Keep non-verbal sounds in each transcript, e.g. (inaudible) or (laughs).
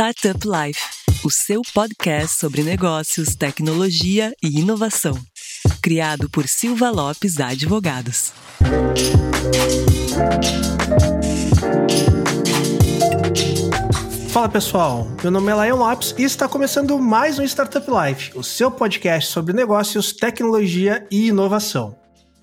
Startup Life, o seu podcast sobre negócios, tecnologia e inovação. Criado por Silva Lopes Advogados. Fala pessoal, meu nome é Lion Lopes e está começando mais um Startup Life, o seu podcast sobre negócios, tecnologia e inovação.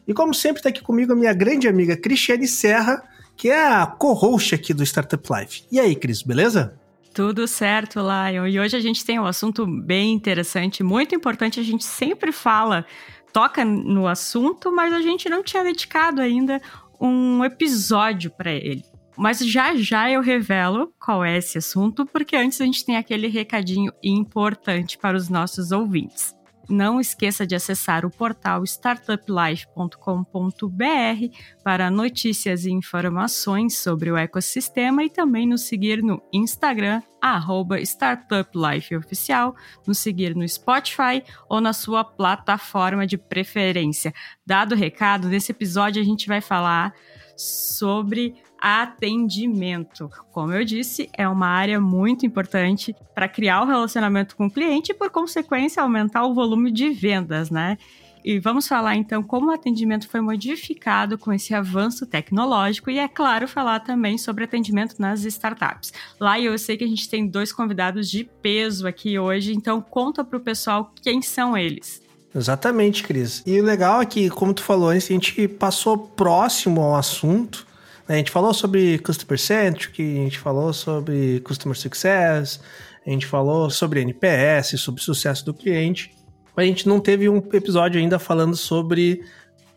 E como sempre está aqui comigo a minha grande amiga Cristiane Serra, que é a co-host aqui do Startup Life. E aí, Cris, beleza? Tudo certo, Lion. E hoje a gente tem um assunto bem interessante, muito importante. A gente sempre fala, toca no assunto, mas a gente não tinha dedicado ainda um episódio para ele. Mas já já eu revelo qual é esse assunto, porque antes a gente tem aquele recadinho importante para os nossos ouvintes. Não esqueça de acessar o portal startuplife.com.br para notícias e informações sobre o ecossistema e também nos seguir no Instagram, arroba startuplifeoficial, nos seguir no Spotify ou na sua plataforma de preferência. Dado o recado, nesse episódio a gente vai falar sobre atendimento. Como eu disse, é uma área muito importante para criar o relacionamento com o cliente e, por consequência, aumentar o volume de vendas, né? E vamos falar então como o atendimento foi modificado com esse avanço tecnológico e, é claro, falar também sobre atendimento nas startups. Lá eu sei que a gente tem dois convidados de peso aqui hoje, então conta para o pessoal quem são eles. Exatamente, Cris. E o legal é que, como tu falou a gente passou próximo ao assunto? A gente falou sobre Customer Centric, a gente falou sobre Customer Success, a gente falou sobre NPS, sobre sucesso do cliente, mas a gente não teve um episódio ainda falando sobre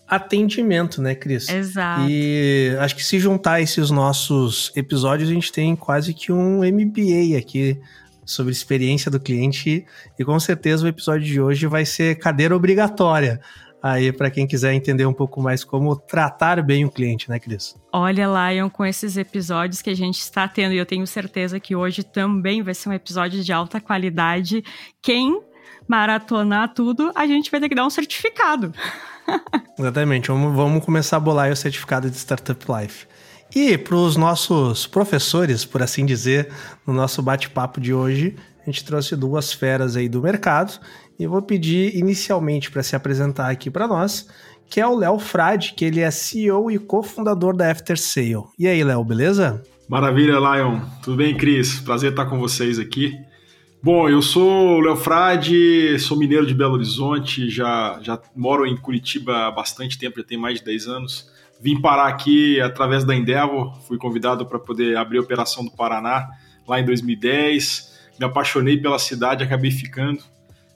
atendimento, né, Cris? Exato. E acho que se juntar esses nossos episódios, a gente tem quase que um MBA aqui sobre experiência do cliente e com certeza o episódio de hoje vai ser cadeira obrigatória aí para quem quiser entender um pouco mais como tratar bem o cliente, né, Cris? Olha, Lion, com esses episódios que a gente está tendo, e eu tenho certeza que hoje também vai ser um episódio de alta qualidade. Quem maratonar tudo, a gente vai ter que dar um certificado. (laughs) Exatamente, vamos, vamos começar a bolar o certificado de Startup Life. E para os nossos professores, por assim dizer, no nosso bate-papo de hoje, a gente trouxe duas feras aí do mercado e vou pedir inicialmente para se apresentar aqui para nós, que é o Léo Frade, que ele é CEO e cofundador da After Sale. E aí, Léo, beleza? Maravilha, Lion. Tudo bem, Cris? Prazer estar com vocês aqui. Bom, eu sou o Léo Frade, sou mineiro de Belo Horizonte, já, já moro em Curitiba há bastante tempo, já tem mais de 10 anos. Vim parar aqui através da Endeavor, fui convidado para poder abrir a operação do Paraná lá em 2010. Me apaixonei pela cidade, acabei ficando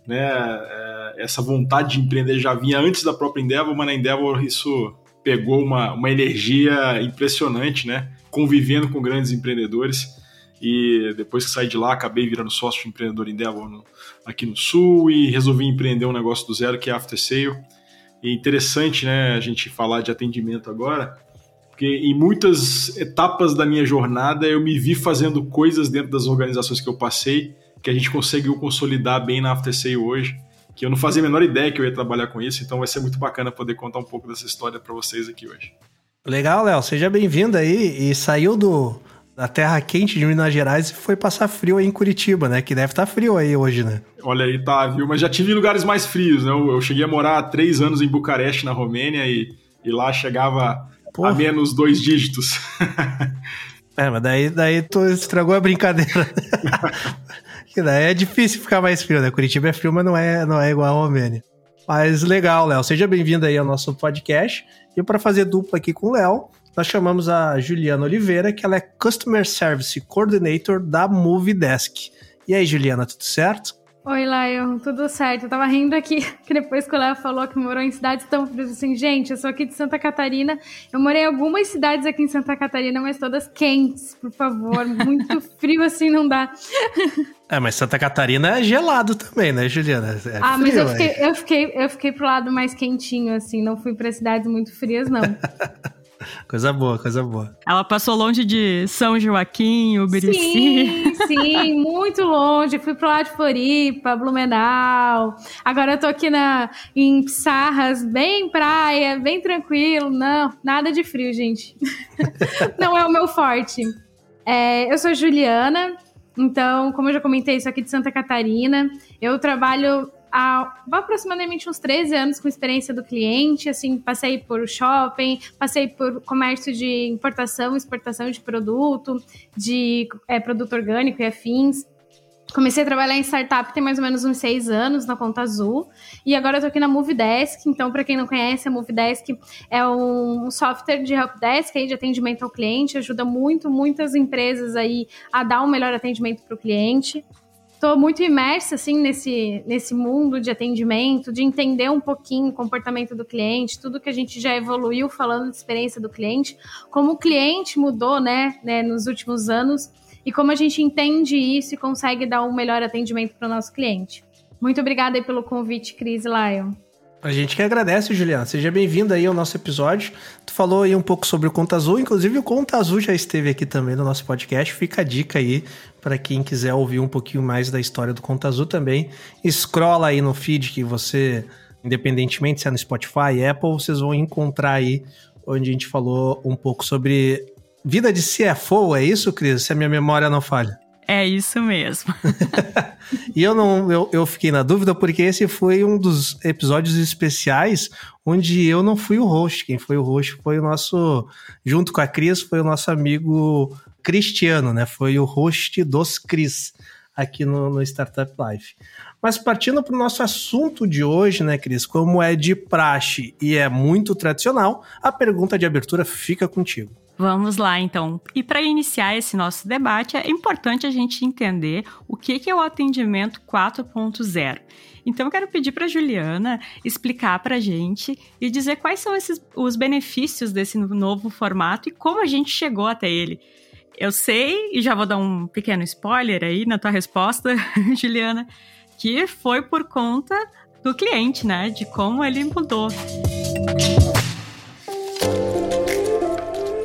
né? É, essa vontade de empreender já vinha antes da própria Endeavor, mas na Endeavor isso pegou uma, uma energia impressionante, né? Convivendo com grandes empreendedores. E depois que saí de lá, acabei virando sócio de empreendedor Endeavor no, aqui no Sul e resolvi empreender um negócio do zero que é After Sale. E interessante, né, a gente falar de atendimento agora, porque em muitas etapas da minha jornada eu me vi fazendo coisas dentro das organizações que eu passei que a gente conseguiu consolidar bem na After Sale hoje, que eu não fazia a menor ideia que eu ia trabalhar com isso, então vai ser muito bacana poder contar um pouco dessa história para vocês aqui hoje. Legal, Léo, seja bem-vindo aí e saiu do da terra quente de Minas Gerais e foi passar frio aí em Curitiba, né? Que deve estar tá frio aí hoje, né? Olha aí, tá, viu? Mas já tive lugares mais frios, né? Eu, eu cheguei a morar há três anos em Bucareste, na Romênia, e, e lá chegava Porra. a menos dois dígitos. (laughs) É, mas daí, daí tu estragou a brincadeira. (laughs) é difícil ficar mais frio, né? Curitiba é frio, mas não é, não é igual a Romênia. Mas legal, Léo. Seja bem-vindo aí ao nosso podcast. E para fazer dupla aqui com o Léo, nós chamamos a Juliana Oliveira, que ela é Customer Service Coordinator da Movidesk. E aí, Juliana, tudo certo? Oi, Lion, tudo certo? Eu tava rindo aqui, (laughs) que depois que o Léo falou que morou em cidades tão frias assim, gente, eu sou aqui de Santa Catarina, eu morei em algumas cidades aqui em Santa Catarina, mas todas quentes, por favor, muito (laughs) frio assim não dá. É, mas Santa Catarina é gelado também, né, Juliana? É ah, frio, mas eu fiquei, eu, fiquei, eu fiquei pro lado mais quentinho, assim, não fui para cidades muito frias, não. (laughs) Coisa boa, coisa boa. Ela passou longe de São Joaquim, Ubirici. Sim, sim, muito longe. Fui pro lado de Floripa, Blumenau. Agora eu tô aqui na, em Pissarras, bem praia, bem tranquilo. Não, nada de frio, gente. (laughs) Não é o meu forte. É, eu sou Juliana, Então, como eu já comentei, isso aqui de Santa Catarina. Eu trabalho há aproximadamente uns 13 anos com experiência do cliente, assim, passei por shopping, passei por comércio de importação, exportação de produto, de é, produto orgânico e afins. Comecei a trabalhar em startup tem mais ou menos uns seis anos na Conta Azul. E agora eu tô aqui na Movidesk. Então, para quem não conhece, a Movidesk é um software de helpdesk aí, de atendimento ao cliente. Ajuda muito, muitas empresas aí a dar um melhor atendimento para o cliente. Estou muito imersa assim nesse, nesse mundo de atendimento, de entender um pouquinho o comportamento do cliente, tudo que a gente já evoluiu falando de experiência do cliente, como o cliente mudou, né, né nos últimos anos e como a gente entende isso e consegue dar um melhor atendimento para o nosso cliente. Muito obrigada pelo convite, Cris Lion. A gente que agradece, Juliana. Seja bem-vindo aí ao nosso episódio. Tu falou aí um pouco sobre o Conta Azul, inclusive o Conta Azul já esteve aqui também no nosso podcast. Fica a dica aí para quem quiser ouvir um pouquinho mais da história do Conta Azul também. Scrolla aí no feed que você, independentemente se é no Spotify, Apple, vocês vão encontrar aí onde a gente falou um pouco sobre Vida de CFO, é isso, Cris? Se a minha memória não falha. É isso mesmo. (laughs) e eu não, eu, eu fiquei na dúvida porque esse foi um dos episódios especiais onde eu não fui o host. Quem foi o host foi o nosso, junto com a Cris, foi o nosso amigo Cristiano, né? Foi o host dos Cris aqui no, no Startup Life. Mas partindo para o nosso assunto de hoje, né, Cris? Como é de praxe e é muito tradicional, a pergunta de abertura fica contigo. Vamos lá, então. E para iniciar esse nosso debate, é importante a gente entender o que é o atendimento 4.0. Então, eu quero pedir para Juliana explicar para a gente e dizer quais são esses, os benefícios desse novo formato e como a gente chegou até ele. Eu sei, e já vou dar um pequeno spoiler aí na tua resposta, (laughs) Juliana, que foi por conta do cliente, né? De como ele mudou.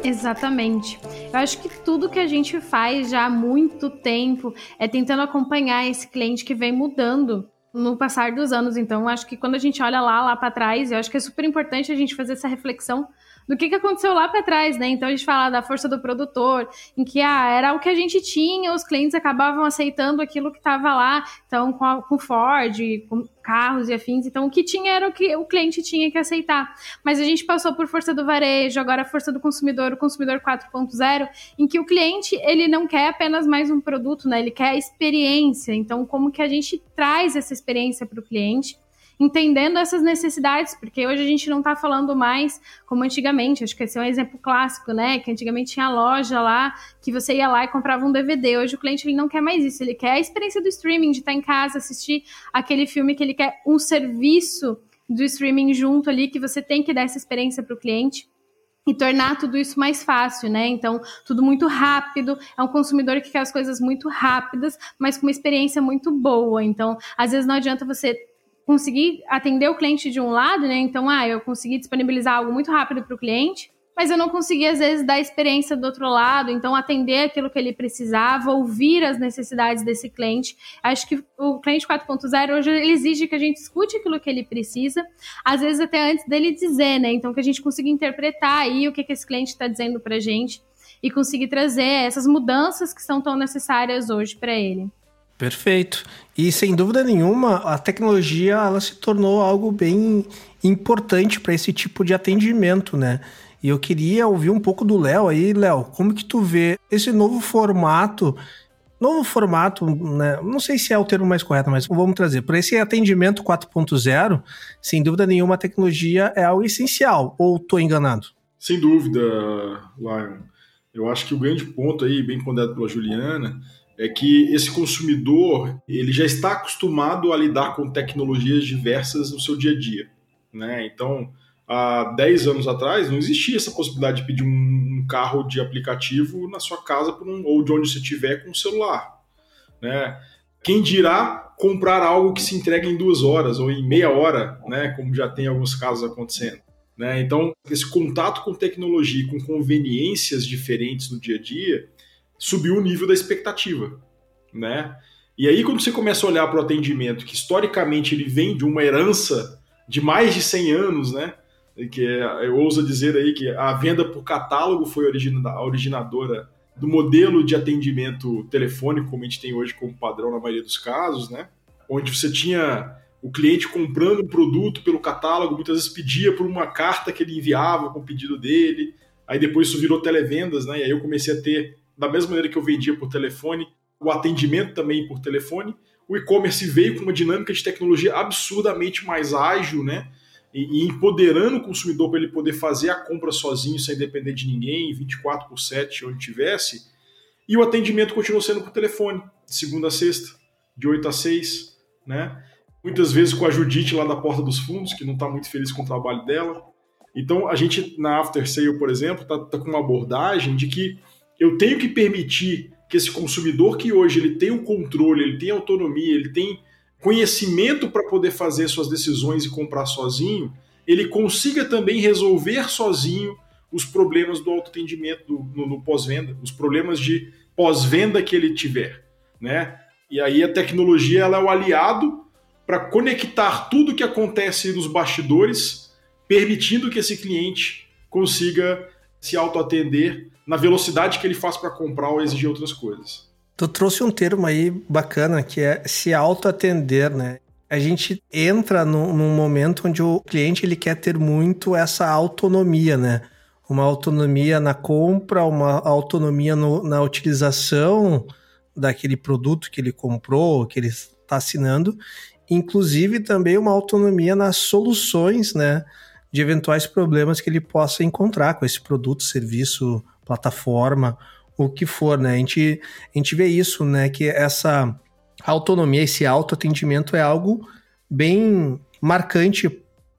Exatamente. Eu acho que tudo que a gente faz já há muito tempo é tentando acompanhar esse cliente que vem mudando no passar dos anos. Então, acho que quando a gente olha lá, lá para trás, eu acho que é super importante a gente fazer essa reflexão do que, que aconteceu lá para trás, né? Então a gente fala da força do produtor, em que ah, era o que a gente tinha, os clientes acabavam aceitando aquilo que estava lá, então com, a, com Ford, com carros e afins, então o que tinha era o que o cliente tinha que aceitar. Mas a gente passou por força do varejo, agora a força do consumidor, o consumidor 4.0, em que o cliente ele não quer apenas mais um produto, né? Ele quer a experiência. Então como que a gente traz essa experiência para o cliente? Entendendo essas necessidades, porque hoje a gente não está falando mais como antigamente. Acho que esse é um exemplo clássico, né? Que antigamente tinha loja lá que você ia lá e comprava um DVD. Hoje o cliente ele não quer mais isso, ele quer a experiência do streaming, de estar tá em casa, assistir aquele filme que ele quer um serviço do streaming junto ali, que você tem que dar essa experiência para o cliente e tornar tudo isso mais fácil, né? Então, tudo muito rápido. É um consumidor que quer as coisas muito rápidas, mas com uma experiência muito boa. Então, às vezes não adianta você conseguir atender o cliente de um lado, né? Então, ah, eu consegui disponibilizar algo muito rápido para o cliente, mas eu não consegui, às vezes, dar experiência do outro lado, então atender aquilo que ele precisava, ouvir as necessidades desse cliente. Acho que o cliente 4.0 hoje ele exige que a gente escute aquilo que ele precisa, às vezes até antes dele dizer, né? Então que a gente consiga interpretar aí o que, que esse cliente está dizendo para a gente e conseguir trazer essas mudanças que são tão necessárias hoje para ele. Perfeito. E sem dúvida nenhuma, a tecnologia ela se tornou algo bem importante para esse tipo de atendimento, né? E eu queria ouvir um pouco do Léo aí, Léo, como que tu vê esse novo formato, novo formato, né? Não sei se é o termo mais correto, mas vamos trazer. Para esse atendimento 4.0, sem dúvida nenhuma, a tecnologia é algo essencial, ou estou enganado? Sem dúvida, Lion. Eu acho que o grande ponto aí, bem ponderado pela Juliana, é que esse consumidor ele já está acostumado a lidar com tecnologias diversas no seu dia a dia. Né? Então, há 10 anos atrás, não existia essa possibilidade de pedir um, carro de aplicativo na sua casa um, ou de onde você estiver com o celular. Né? Quem dirá comprar algo que se entrega em duas horas ou em meia hora, né? como já tem alguns casos acontecendo. Né? Então, esse contato com tecnologia e com conveniências diferentes no dia a dia subiu o nível da expectativa, né? E aí quando você começa a olhar para o atendimento, que historicamente ele vem de uma herança de mais de 100 anos, né? Que é, eu ouso dizer aí que a venda por catálogo foi a originadora do modelo de atendimento telefônico, como a gente tem hoje como padrão na maioria dos casos, né? Onde você tinha o cliente comprando um produto pelo catálogo, muitas vezes pedia por uma carta que ele enviava com o pedido dele, aí depois isso virou televendas, né? E aí eu comecei a ter, da mesma maneira que eu vendia por telefone, o atendimento também por telefone. O e-commerce veio com uma dinâmica de tecnologia absurdamente mais ágil, né? E, e empoderando o consumidor para ele poder fazer a compra sozinho, sem depender de ninguém, 24 por 7, onde tivesse. E o atendimento continuou sendo por telefone, de segunda a sexta, de 8 a 6, né? Muitas vezes com a Judite lá da porta dos fundos, que não está muito feliz com o trabalho dela. Então, a gente, na After Sale, por exemplo, está tá com uma abordagem de que eu tenho que permitir que esse consumidor que hoje ele tem o controle, ele tem autonomia, ele tem conhecimento para poder fazer suas decisões e comprar sozinho, ele consiga também resolver sozinho os problemas do autoatendimento no, no pós-venda, os problemas de pós-venda que ele tiver, né? E aí a tecnologia ela é o aliado para conectar tudo que acontece nos bastidores, permitindo que esse cliente consiga se autoatender na velocidade que ele faz para comprar ou exigir outras coisas. Tu trouxe um termo aí bacana que é se autoatender, né? A gente entra num, num momento onde o cliente ele quer ter muito essa autonomia, né? Uma autonomia na compra, uma autonomia no, na utilização daquele produto que ele comprou, que ele está assinando, inclusive também uma autonomia nas soluções, né? De eventuais problemas que ele possa encontrar com esse produto, serviço, plataforma, o que for, né? A gente, a gente vê isso, né? Que essa autonomia, esse autoatendimento é algo bem marcante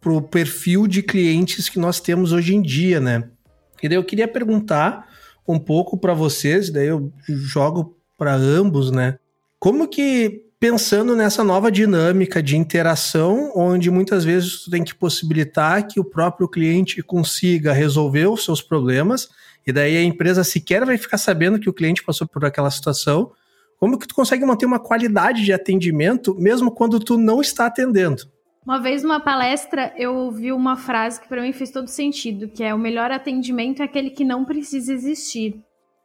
para o perfil de clientes que nós temos hoje em dia, né? E daí eu queria perguntar um pouco para vocês, daí eu jogo para ambos, né? Como que pensando nessa nova dinâmica de interação, onde muitas vezes tu tem que possibilitar que o próprio cliente consiga resolver os seus problemas e daí a empresa sequer vai ficar sabendo que o cliente passou por aquela situação. Como que tu consegue manter uma qualidade de atendimento mesmo quando tu não está atendendo? Uma vez numa palestra eu ouvi uma frase que para mim fez todo sentido, que é o melhor atendimento é aquele que não precisa existir.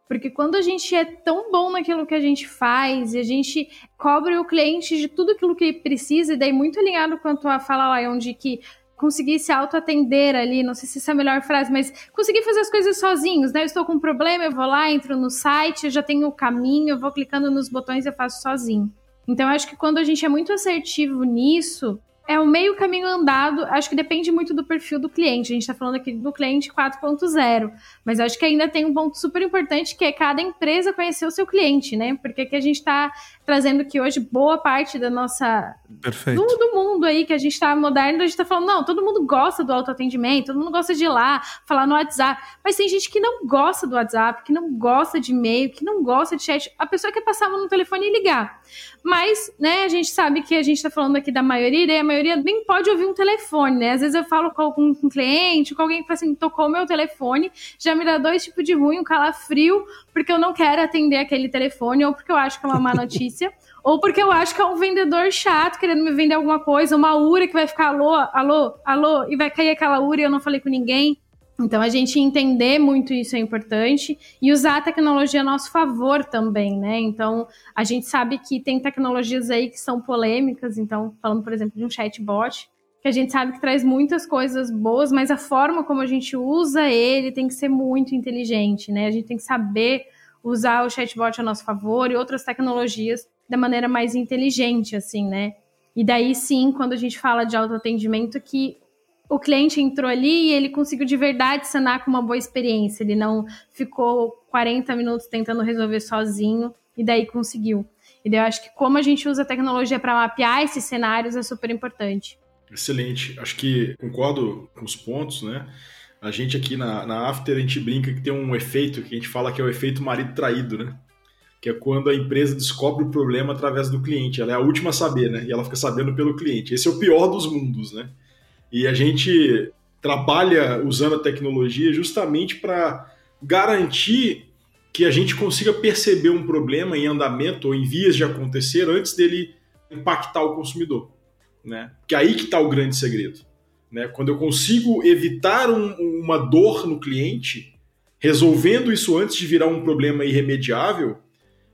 Porque quando a gente é tão bom naquilo que a gente faz e a gente cobre o cliente de tudo aquilo que ele precisa, e daí muito alinhado quanto a fala lá, onde que conseguir se auto-atender ali, não sei se essa é a melhor frase, mas conseguir fazer as coisas sozinhos, né? Eu estou com um problema, eu vou lá, entro no site, eu já tenho o caminho, eu vou clicando nos botões e eu faço sozinho. Então, eu acho que quando a gente é muito assertivo nisso, é o meio caminho andado, acho que depende muito do perfil do cliente. A gente está falando aqui do cliente 4.0, mas acho que ainda tem um ponto super importante que é cada empresa conhecer o seu cliente, né? Porque aqui a gente está trazendo que hoje boa parte da nossa. Perfeito. Do, do mundo aí que a gente está moderno, a gente está falando, não, todo mundo gosta do autoatendimento, todo mundo gosta de ir lá, falar no WhatsApp. Mas tem gente que não gosta do WhatsApp, que não gosta de e-mail, que não gosta de chat. A pessoa quer passar no telefone e ligar. Mas, né, a gente sabe que a gente está falando aqui da maioria, e a maioria nem pode ouvir um telefone, né? Às vezes eu falo com, com um cliente, com alguém que fala assim, tocou meu telefone, já me dá dois tipos de ruim, um calafrio, porque eu não quero atender aquele telefone, ou porque eu acho que é uma má (laughs) notícia, ou porque eu acho que é um vendedor chato querendo me vender alguma coisa, uma URA que vai ficar alô, alô, alô, e vai cair aquela URA e eu não falei com ninguém. Então, a gente entender muito isso é importante e usar a tecnologia a nosso favor também, né? Então, a gente sabe que tem tecnologias aí que são polêmicas, então, falando, por exemplo, de um chatbot, que a gente sabe que traz muitas coisas boas, mas a forma como a gente usa ele tem que ser muito inteligente, né? A gente tem que saber usar o chatbot a nosso favor e outras tecnologias da maneira mais inteligente, assim, né? E daí sim, quando a gente fala de autoatendimento, que o cliente entrou ali e ele conseguiu de verdade sanar com uma boa experiência. Ele não ficou 40 minutos tentando resolver sozinho e daí conseguiu. E daí eu acho que como a gente usa a tecnologia para mapear esses cenários é super importante. Excelente. Acho que concordo com os pontos, né? A gente aqui na, na After, a gente brinca que tem um efeito que a gente fala que é o efeito marido traído, né? Que é quando a empresa descobre o problema através do cliente. Ela é a última a saber, né? E ela fica sabendo pelo cliente. Esse é o pior dos mundos, né? E a gente trabalha usando a tecnologia justamente para garantir que a gente consiga perceber um problema em andamento ou em vias de acontecer antes dele impactar o consumidor, né? Que aí que está o grande segredo, né? Quando eu consigo evitar um, uma dor no cliente, resolvendo isso antes de virar um problema irremediável,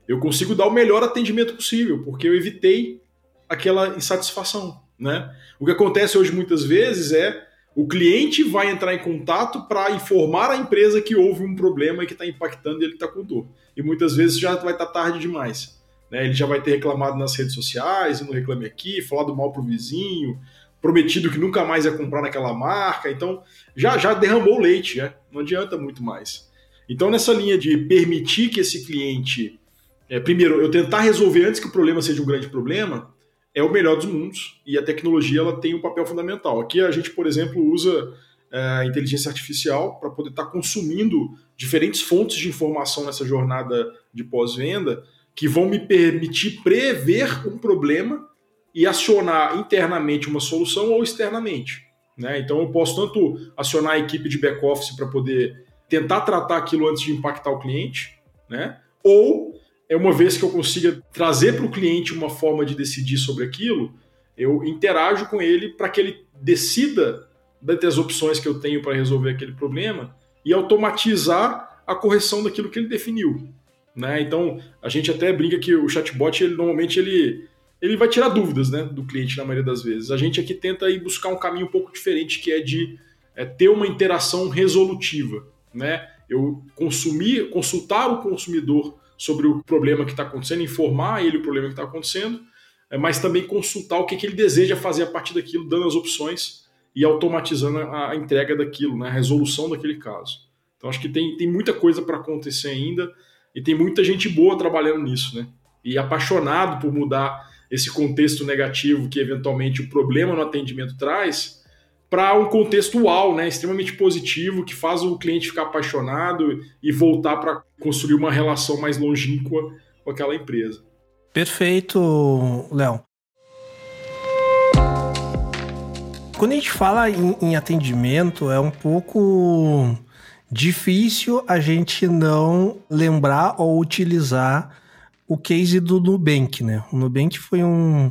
eu consigo dar o melhor atendimento possível, porque eu evitei aquela insatisfação. Né? O que acontece hoje muitas vezes é o cliente vai entrar em contato para informar a empresa que houve um problema e que está impactando e ele está com dor. E muitas vezes já vai estar tá tarde demais. Né? Ele já vai ter reclamado nas redes sociais, no Reclame Aqui, falado mal pro vizinho, prometido que nunca mais ia comprar naquela marca. Então, já, já derramou o leite, né? não adianta muito mais. Então, nessa linha de permitir que esse cliente. É, primeiro, eu tentar resolver antes que o problema seja um grande problema, é o melhor dos mundos e a tecnologia ela tem um papel fundamental. Aqui a gente, por exemplo, usa é, a inteligência artificial para poder estar tá consumindo diferentes fontes de informação nessa jornada de pós-venda que vão me permitir prever um problema e acionar internamente uma solução ou externamente. Né? Então eu posso tanto acionar a equipe de back-office para poder tentar tratar aquilo antes de impactar o cliente, né? ou é uma vez que eu consiga trazer para o cliente uma forma de decidir sobre aquilo, eu interajo com ele para que ele decida das opções que eu tenho para resolver aquele problema e automatizar a correção daquilo que ele definiu. Né? Então, a gente até brinca que o chatbot, ele, normalmente, ele, ele vai tirar dúvidas né, do cliente na maioria das vezes. A gente aqui tenta ir buscar um caminho um pouco diferente, que é de é, ter uma interação resolutiva. Né? Eu consumir, consultar o consumidor sobre o problema que está acontecendo, informar ele o problema que está acontecendo, é, mas também consultar o que, que ele deseja fazer a partir daquilo, dando as opções e automatizando a, entrega daquilo, né, a resolução daquele caso. Então acho que tem, tem muita coisa para acontecer ainda e tem muita gente boa trabalhando nisso, né? E apaixonado por mudar esse contexto negativo que eventualmente o problema no atendimento traz para um contexto uau, né, extremamente positivo, que faz o cliente ficar apaixonado e voltar para construir uma relação mais longínqua com aquela empresa. Perfeito, Léo. Quando a gente fala em, em atendimento, é um pouco difícil a gente não lembrar ou utilizar o case do Nubank, né? O Nubank foi um,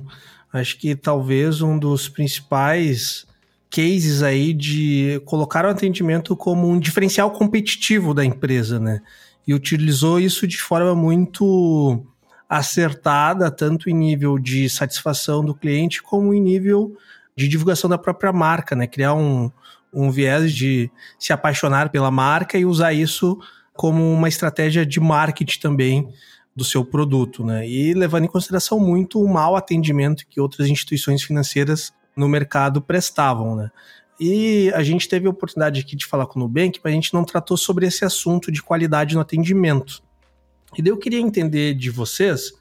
acho que talvez um dos principais cases aí de colocar o atendimento como um diferencial competitivo da empresa, né? E utilizou isso de forma muito acertada, tanto em nível de satisfação do cliente, como em nível de divulgação da própria marca, né? Criar um, um viés de se apaixonar pela marca e usar isso como uma estratégia de marketing também do seu produto, né? E levando em consideração muito o mau atendimento que outras instituições financeiras no mercado prestavam, né? E a gente teve a oportunidade aqui de falar com o Nubank, mas a gente não tratou sobre esse assunto de qualidade no atendimento. E daí eu queria entender de vocês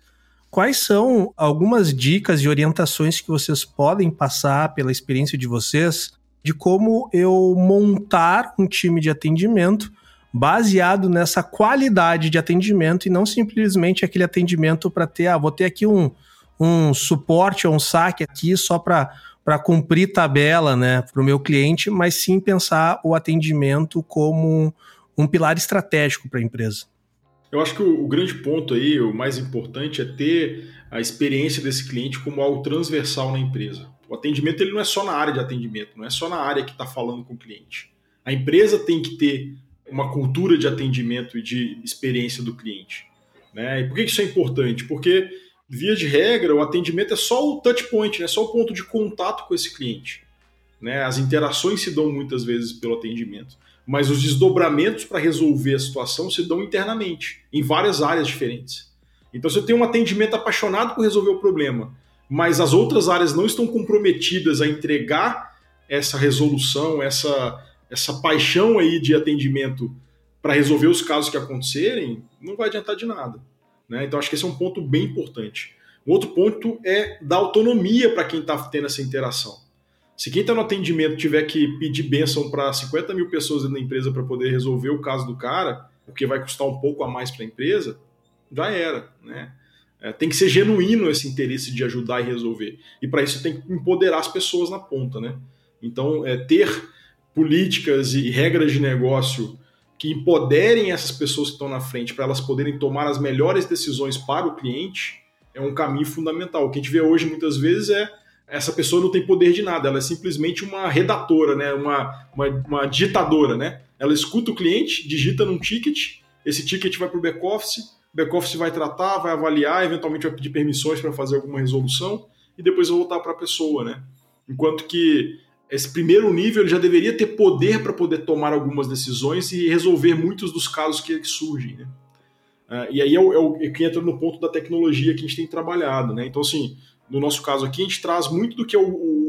quais são algumas dicas e orientações que vocês podem passar pela experiência de vocês de como eu montar um time de atendimento baseado nessa qualidade de atendimento e não simplesmente aquele atendimento para ter, ah, vou ter aqui um, um suporte ou um saque aqui só para para cumprir tabela, né, para o meu cliente, mas sim pensar o atendimento como um pilar estratégico para a empresa. Eu acho que o, o, grande ponto aí, o mais importante, é ter a experiência desse cliente como algo transversal na empresa. O atendimento ele não é só na área de atendimento, não é só na área que está falando com o cliente. A empresa tem que ter uma cultura de atendimento e de experiência do cliente. Né? E por que isso é importante? Porque, via de regra, o atendimento é só o touch point, né? só o ponto de contato com esse cliente. Né? As interações se dão muitas vezes pelo atendimento, mas os desdobramentos para resolver a situação se dão internamente, em várias áreas diferentes. Então, se eu tenho um atendimento apaixonado por resolver o problema, mas as outras áreas não estão comprometidas a entregar essa resolução, essa, essa paixão aí de atendimento para resolver os casos que acontecerem, não vai adiantar de nada. Né? Então acho que esse é um ponto bem importante. Um outro ponto é dar autonomia para quem está tendo essa interação. Se quem está no atendimento tiver que pedir bênção para 50 mil pessoas dentro da empresa para poder resolver o caso do cara, o que vai custar um pouco a mais para a empresa, já era. Né? É, tem que ser genuíno esse interesse de ajudar e resolver. E para isso tem que empoderar as pessoas na ponta, né? Então, é, ter políticas e regras de negócio que empoderem essas pessoas que estão na frente para elas poderem tomar as melhores decisões para o cliente é um caminho fundamental. O que a gente vê hoje muitas vezes é essa pessoa não tem poder de nada, ela é simplesmente uma redatora, né? uma, uma, uma ditadora, né? Ela escuta o cliente, digita num ticket, esse ticket vai para o back-office, o back-office vai tratar, vai avaliar, eventualmente vai pedir permissões para fazer alguma resolução e depois vai voltar para a pessoa, né? Enquanto que esse primeiro nível ele já deveria ter poder para poder tomar algumas decisões e resolver muitos dos casos que, surgem, né? Uh, e aí é, o, é, o, é que entra no ponto da tecnologia que a gente tem trabalhado, né? Então, assim, no nosso caso aqui, a gente traz muito do que é o,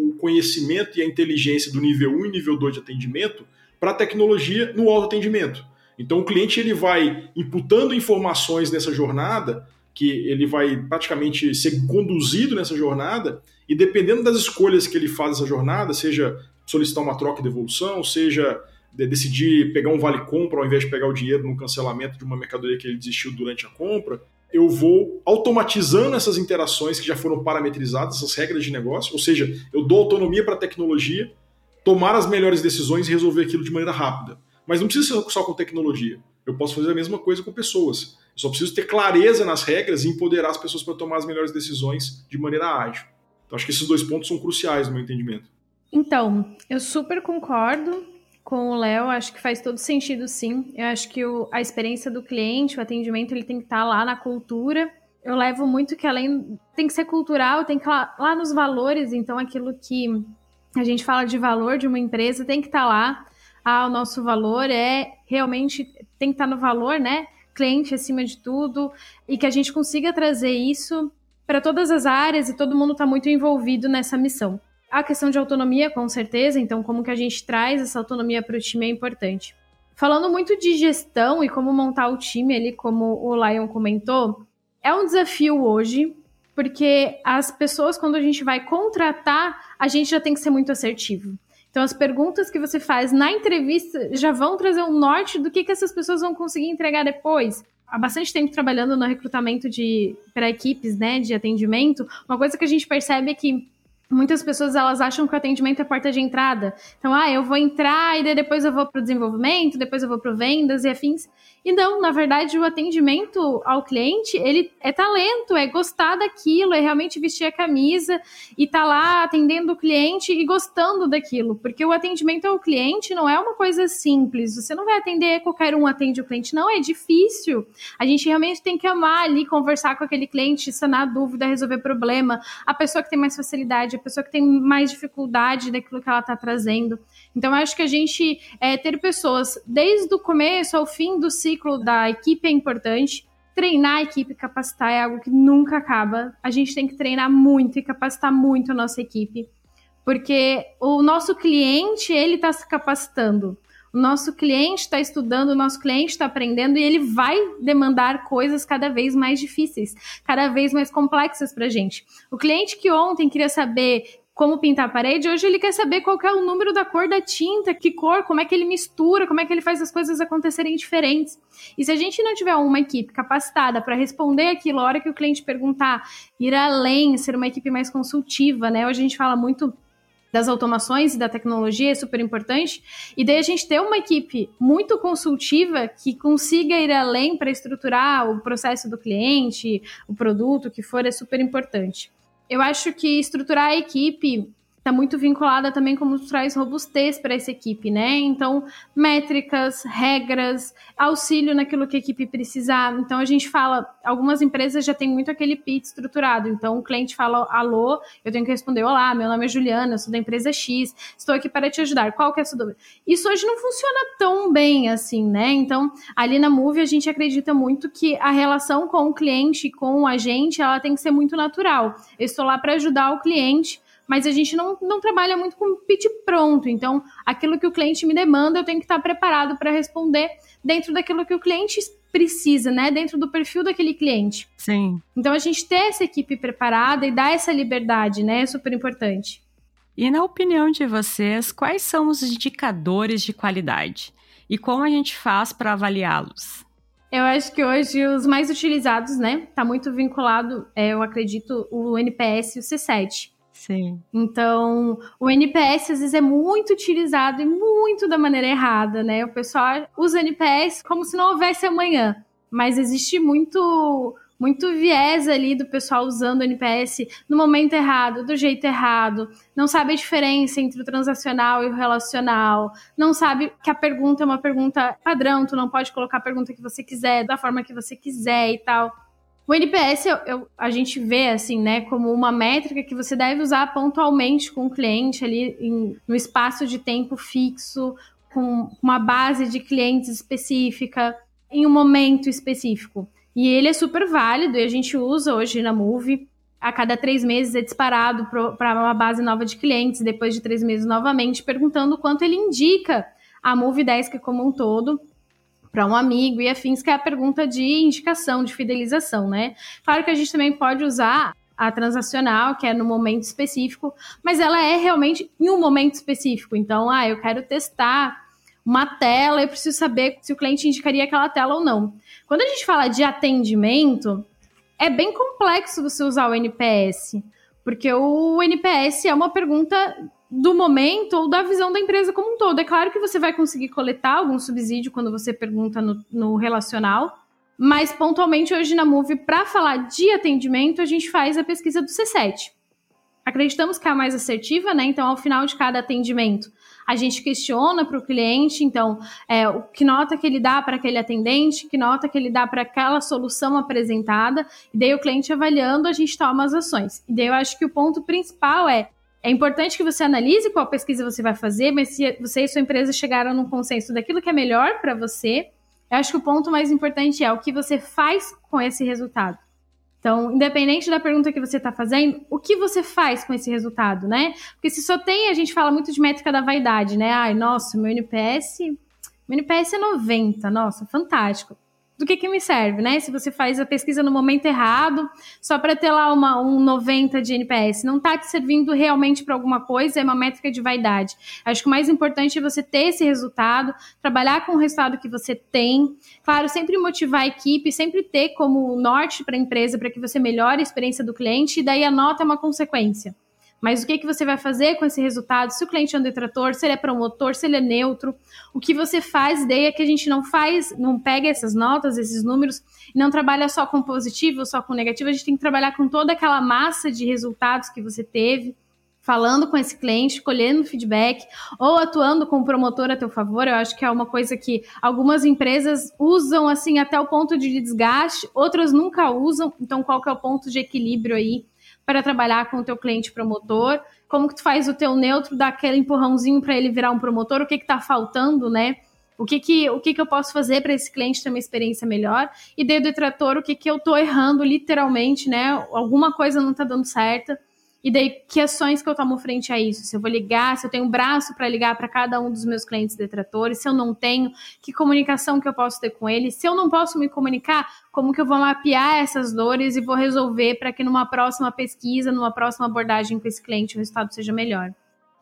o conhecimento e a inteligência do nível 1 e nível 2 de atendimento para a tecnologia no autoatendimento. Então, o cliente ele vai imputando informações nessa jornada, que ele vai praticamente ser conduzido nessa jornada, e dependendo das escolhas que ele faz nessa jornada, seja solicitar uma troca de devolução, seja de decidir pegar um vale compra ao invés de pegar o dinheiro no cancelamento de uma mercadoria que ele desistiu durante a compra, eu vou automatizando essas interações que já foram parametrizadas, essas regras de negócio, ou seja, eu dou autonomia para a tecnologia tomar as melhores decisões e resolver aquilo de maneira rápida. Mas não precisa ser só com tecnologia. Eu posso fazer a mesma coisa com pessoas. Eu só preciso ter clareza nas regras e empoderar as pessoas para tomar as melhores decisões de maneira ágil. Então, acho que esses dois pontos são cruciais no meu entendimento. Então, eu super concordo com o Léo, acho que faz todo sentido sim. Eu acho que o, a experiência do cliente, o atendimento, ele tem que estar tá lá na cultura. Eu levo muito que além tem que ser cultural, tem que lá, lá nos valores, então aquilo que a gente fala de valor de uma empresa tem que estar tá lá. Ah, o nosso valor é realmente tem que estar tá no valor, né? Cliente acima de tudo, e que a gente consiga trazer isso para todas as áreas e todo mundo está muito envolvido nessa missão. A questão de autonomia, com certeza, então como que a gente traz essa autonomia para o time é importante. Falando muito de gestão e como montar o time ali, como o Lion comentou, é um desafio hoje, porque as pessoas, quando a gente vai contratar, a gente já tem que ser muito assertivo. Então, as perguntas que você faz na entrevista já vão trazer um norte do que, que essas pessoas vão conseguir entregar depois. Há bastante tempo trabalhando no recrutamento de para equipes, né, de atendimento. Uma coisa que a gente percebe é que Muitas pessoas elas acham que o atendimento é porta de entrada. Então, ah, eu vou entrar e depois eu vou para o desenvolvimento, depois eu vou para vendas e afins. E não, na verdade, o atendimento ao cliente, ele é talento, é gostar daquilo, é realmente vestir a camisa e tá lá atendendo o cliente e gostando daquilo. Porque o atendimento ao cliente não é uma coisa simples. Você não vai atender qualquer um atende o cliente, não, é difícil. A gente realmente tem que amar ali, conversar com aquele cliente, sanar dúvida, resolver problema. A pessoa que tem mais facilidade, a pessoa que tem mais dificuldade daquilo que ela está trazendo. Então, acho que a gente é, ter pessoas desde o começo ao fim do ciclo da equipe é importante. Treinar a equipe, capacitar é algo que nunca acaba. A gente tem que treinar muito e capacitar muito a nossa equipe, porque o nosso cliente ele está se capacitando. O nosso cliente está estudando, o nosso cliente está aprendendo e ele vai demandar coisas cada vez mais difíceis, cada vez mais complexas para a gente. O cliente que ontem queria saber como pintar a parede, hoje ele quer saber qual é o número da cor da tinta, que cor, como é que ele mistura, como é que ele faz as coisas acontecerem diferentes. E se a gente não tiver uma equipe capacitada para responder aquilo a hora que o cliente perguntar, ir além, ser uma equipe mais consultiva, né? Hoje a gente fala muito das automações e da tecnologia é super importante. E daí a gente ter uma equipe muito consultiva que consiga ir além para estruturar o processo do cliente, o produto, o que for, é super importante. Eu acho que estruturar a equipe está muito vinculada também como traz robustez para essa equipe, né? Então, métricas, regras, auxílio naquilo que a equipe precisar. Então, a gente fala, algumas empresas já têm muito aquele pitch estruturado. Então, o cliente fala alô, eu tenho que responder olá, meu nome é Juliana, sou da empresa X, estou aqui para te ajudar. Qual que é a sua dúvida? Isso hoje não funciona tão bem assim, né? Então, ali na Move a gente acredita muito que a relação com o cliente, com a gente, ela tem que ser muito natural. Eu estou lá para ajudar o cliente mas a gente não, não trabalha muito com pitch pronto. Então, aquilo que o cliente me demanda, eu tenho que estar preparado para responder dentro daquilo que o cliente precisa, né? Dentro do perfil daquele cliente. Sim. Então, a gente ter essa equipe preparada e dar essa liberdade, né? É super importante. E na opinião de vocês, quais são os indicadores de qualidade? E como a gente faz para avaliá-los? Eu acho que hoje os mais utilizados, né? Tá muito vinculado, é, eu acredito, o NPS e o C7. Sim. Então, o NPS às vezes é muito utilizado e muito da maneira errada, né? O pessoal usa NPS como se não houvesse amanhã, mas existe muito muito viés ali do pessoal usando o NPS no momento errado, do jeito errado, não sabe a diferença entre o transacional e o relacional, não sabe que a pergunta é uma pergunta padrão, tu não pode colocar a pergunta que você quiser, da forma que você quiser e tal. O NPS, eu, eu, a gente vê, assim, né, como uma métrica que você deve usar pontualmente com o cliente ali em, no espaço de tempo fixo, com uma base de clientes específica, em um momento específico. E ele é super válido e a gente usa hoje na Move. A cada três meses é disparado para uma base nova de clientes, depois de três meses novamente, perguntando quanto ele indica a Move Desk como um todo para um amigo e afins, que é a pergunta de indicação, de fidelização, né? Claro que a gente também pode usar a transacional, que é no momento específico, mas ela é realmente em um momento específico. Então, ah, eu quero testar uma tela, eu preciso saber se o cliente indicaria aquela tela ou não. Quando a gente fala de atendimento, é bem complexo você usar o NPS, porque o NPS é uma pergunta do momento ou da visão da empresa como um todo. É claro que você vai conseguir coletar algum subsídio quando você pergunta no, no relacional, mas pontualmente hoje na Move, para falar de atendimento, a gente faz a pesquisa do C7. Acreditamos que é a mais assertiva, né? Então, ao final de cada atendimento, a gente questiona para o cliente, então, é, o que nota que ele dá para aquele atendente, que nota que ele dá para aquela solução apresentada, e daí o cliente avaliando, a gente toma as ações. E daí eu acho que o ponto principal é é importante que você analise qual pesquisa você vai fazer, mas se você e sua empresa chegaram num consenso daquilo que é melhor para você, eu acho que o ponto mais importante é o que você faz com esse resultado. Então, independente da pergunta que você está fazendo, o que você faz com esse resultado, né? Porque se só tem, a gente fala muito de métrica da vaidade, né? Ai, nossa, meu NPS, meu NPS é 90, nossa, fantástico do que, que me serve, né? Se você faz a pesquisa no momento errado, só para ter lá uma, um 90 de NPS, não está te servindo realmente para alguma coisa, é uma métrica de vaidade. Acho que o mais importante é você ter esse resultado, trabalhar com o resultado que você tem. Claro, sempre motivar a equipe, sempre ter como norte para a empresa para que você melhore a experiência do cliente, e daí a nota é uma consequência. Mas o que, que você vai fazer com esse resultado? Se o cliente é um detrator, se ele é promotor, se ele é neutro, o que você faz daí é que a gente não faz, não pega essas notas, esses números, não trabalha só com positivo, só com negativo, a gente tem que trabalhar com toda aquela massa de resultados que você teve, falando com esse cliente, colhendo feedback, ou atuando com o promotor a teu favor. Eu acho que é uma coisa que algumas empresas usam assim até o ponto de desgaste, outras nunca usam. Então, qual que é o ponto de equilíbrio aí? Para trabalhar com o teu cliente promotor, como que tu faz o teu neutro dar aquele empurrãozinho para ele virar um promotor, o que que tá faltando, né? O que que, o que, que eu posso fazer para esse cliente ter uma experiência melhor? E dentro do detrator, o que que eu tô errando literalmente, né? Alguma coisa não tá dando certo e daí, que ações que eu tomo frente a isso? Se eu vou ligar, se eu tenho um braço para ligar para cada um dos meus clientes detratores, se eu não tenho, que comunicação que eu posso ter com eles? Se eu não posso me comunicar, como que eu vou mapear essas dores e vou resolver para que numa próxima pesquisa, numa próxima abordagem com esse cliente, o resultado seja melhor?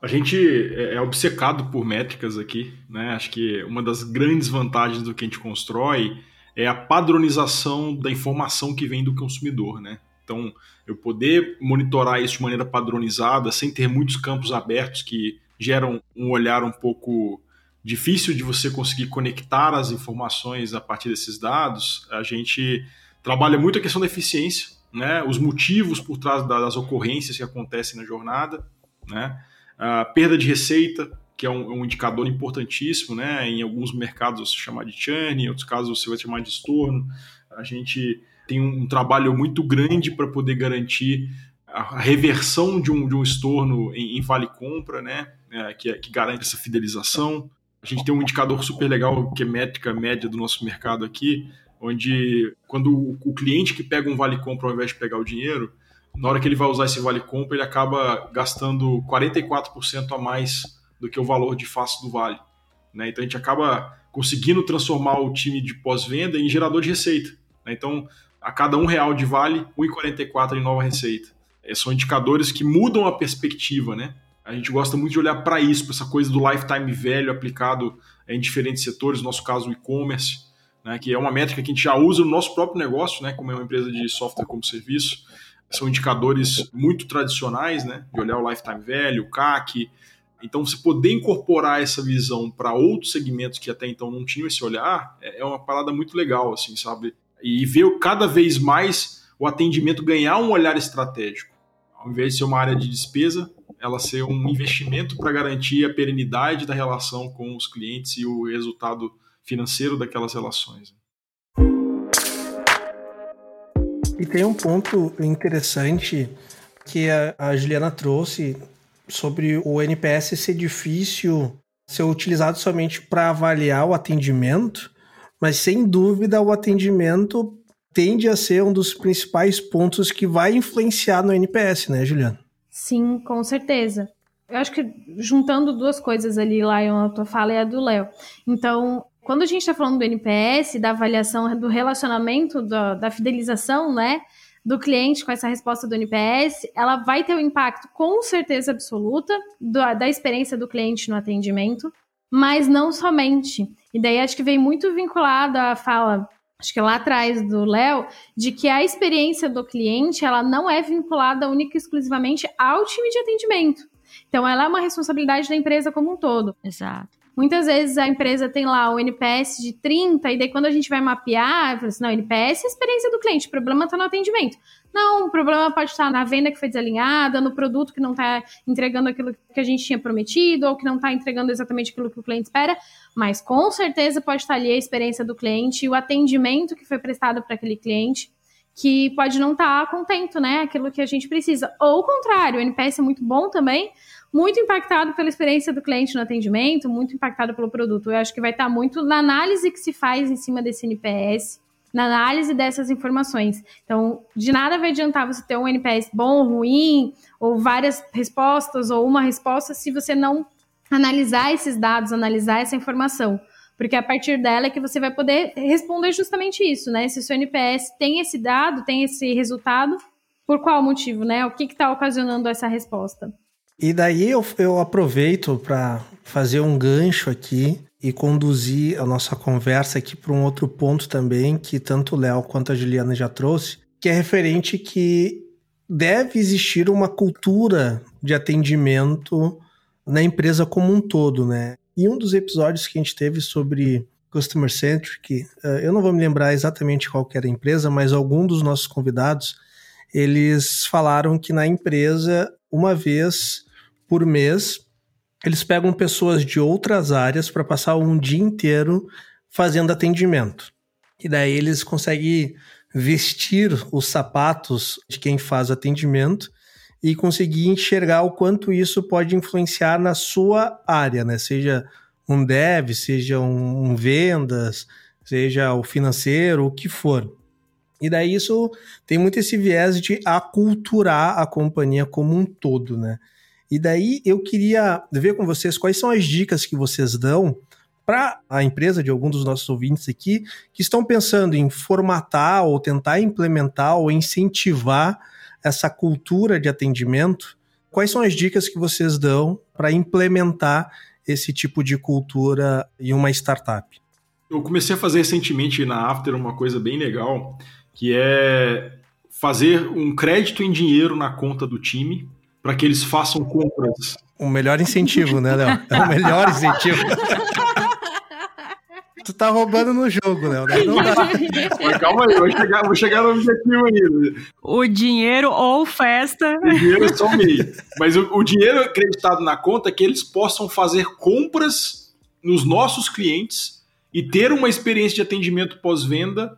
A gente é, é obcecado por métricas aqui, né? Acho que uma das grandes vantagens do que a gente constrói é a padronização da informação que vem do consumidor, né? Então, eu poder monitorar isso de maneira padronizada, sem ter muitos campos abertos que geram um olhar um pouco difícil de você conseguir conectar as informações a partir desses dados, a gente trabalha muito a questão da eficiência, né? os motivos por trás das ocorrências que acontecem na jornada, né? a perda de receita, que é um, um indicador importantíssimo, né? em alguns mercados você chama de churn, em outros casos você vai chamar de estorno. A gente tem um trabalho muito grande para poder garantir a reversão de um, de um estorno em, em vale compra, né? É, que, é, que garante essa fidelização. A gente tem um indicador super legal que é métrica média do nosso mercado aqui, onde quando o, o cliente que pega um vale compra ao invés de pegar o dinheiro, na hora que ele vai usar esse vale compra, ele acaba gastando 44% a mais do que o valor de face do vale. Né? Então a gente acaba conseguindo transformar o time de pós-venda em gerador de receita. Né? Então a cada um real de vale, 1,44 em nova receita. É, são indicadores que mudam a perspectiva, né? A gente gosta muito de olhar para isso, para essa coisa do lifetime velho aplicado em diferentes setores, no nosso caso o e-commerce, né, que é uma métrica que a gente já usa no nosso próprio negócio, né, como é uma empresa de software como serviço. São indicadores muito tradicionais, né, de olhar o lifetime velho, o CAC. Então, você poder incorporar essa visão para outros segmentos que até então não tinham esse olhar é, é uma parada muito legal, assim, sabe? E ver cada vez mais o atendimento ganhar um olhar estratégico. Ao invés de ser uma área de despesa, ela ser um investimento para garantir a perenidade da relação com os clientes e o resultado financeiro daquelas relações. E tem um ponto interessante que a, Juliana trouxe sobre o NPS ser difícil ser utilizado somente para avaliar o atendimento, mas sem dúvida o atendimento tende a ser um dos principais pontos que vai influenciar no NPS, né, Juliana? Sim, com certeza. Eu acho que juntando duas coisas ali, Lion, a tua fala e a do Léo. Então, quando a gente está falando do NPS, da avaliação do relacionamento, da, da fidelização, né, do cliente com essa resposta do NPS, ela vai ter um impacto com certeza absoluta da experiência do cliente no atendimento, mas não somente. E daí acho que vem muito vinculado à fala acho que lá atrás do Léo, de que a experiência do cliente ela não é vinculada única e exclusivamente ao time de atendimento. Então, ela é uma responsabilidade da empresa como um todo. Exato. Muitas vezes a empresa tem lá o NPS de 30, e daí quando a gente vai mapear, fala assim, não, NPS é a experiência do cliente, o problema está no atendimento. Não, o problema pode estar na venda que foi desalinhada, no produto que não está entregando aquilo que a gente tinha prometido, ou que não está entregando exatamente aquilo que o cliente espera, mas com certeza pode estar ali a experiência do cliente e o atendimento que foi prestado para aquele cliente, que pode não estar tá contento, né? Aquilo que a gente precisa. Ou o contrário, o NPS é muito bom também, muito impactado pela experiência do cliente no atendimento, muito impactado pelo produto. Eu acho que vai estar muito na análise que se faz em cima desse NPS, na análise dessas informações. Então, de nada vai adiantar você ter um NPS bom, ruim, ou várias respostas, ou uma resposta, se você não analisar esses dados, analisar essa informação. Porque a partir dela é que você vai poder responder justamente isso, né? Se o seu NPS tem esse dado, tem esse resultado, por qual motivo, né? O que está ocasionando essa resposta? E daí eu, eu aproveito para fazer um gancho aqui e conduzir a nossa conversa aqui para um outro ponto também que tanto o Léo quanto a Juliana já trouxe, que é referente que deve existir uma cultura de atendimento na empresa como um todo, né? E um dos episódios que a gente teve sobre Customer Centric, eh, eu não vou me lembrar exatamente qual era a empresa, mas algum dos nossos convidados, eles falaram que na empresa, uma vez por mês, eles pegam pessoas de outras áreas para passar um dia inteiro fazendo atendimento. E daí eles conseguem vestir os sapatos de quem faz atendimento e conseguir enxergar o quanto isso pode influenciar na sua área, né? Seja um dev, seja um, um vendas, seja o financeiro, o que for. E daí isso tem muito esse viés de aculturar a companhia como um todo, né? E daí eu queria ver com vocês quais são as dicas que vocês dão para a empresa de algum dos nossos ouvintes aqui que estão pensando em formatar ou tentar implementar ou incentivar essa cultura de atendimento. Quais são as dicas que vocês dão para implementar esse tipo de cultura em uma startup? Eu comecei a fazer recentemente na After uma coisa bem legal, que é fazer um crédito em dinheiro na conta do time para que eles façam compras. O melhor incentivo, né, Léo? É o melhor incentivo. (laughs) tu tá roubando no jogo, Léo. Né? Não dá. (laughs) Mas calma aí, vou chegar, vou chegar no objetivo ainda. O dinheiro ou festa. O dinheiro é só meio. Mas o, o dinheiro acreditado na conta é que eles possam fazer compras nos nossos clientes e ter uma experiência de atendimento pós-venda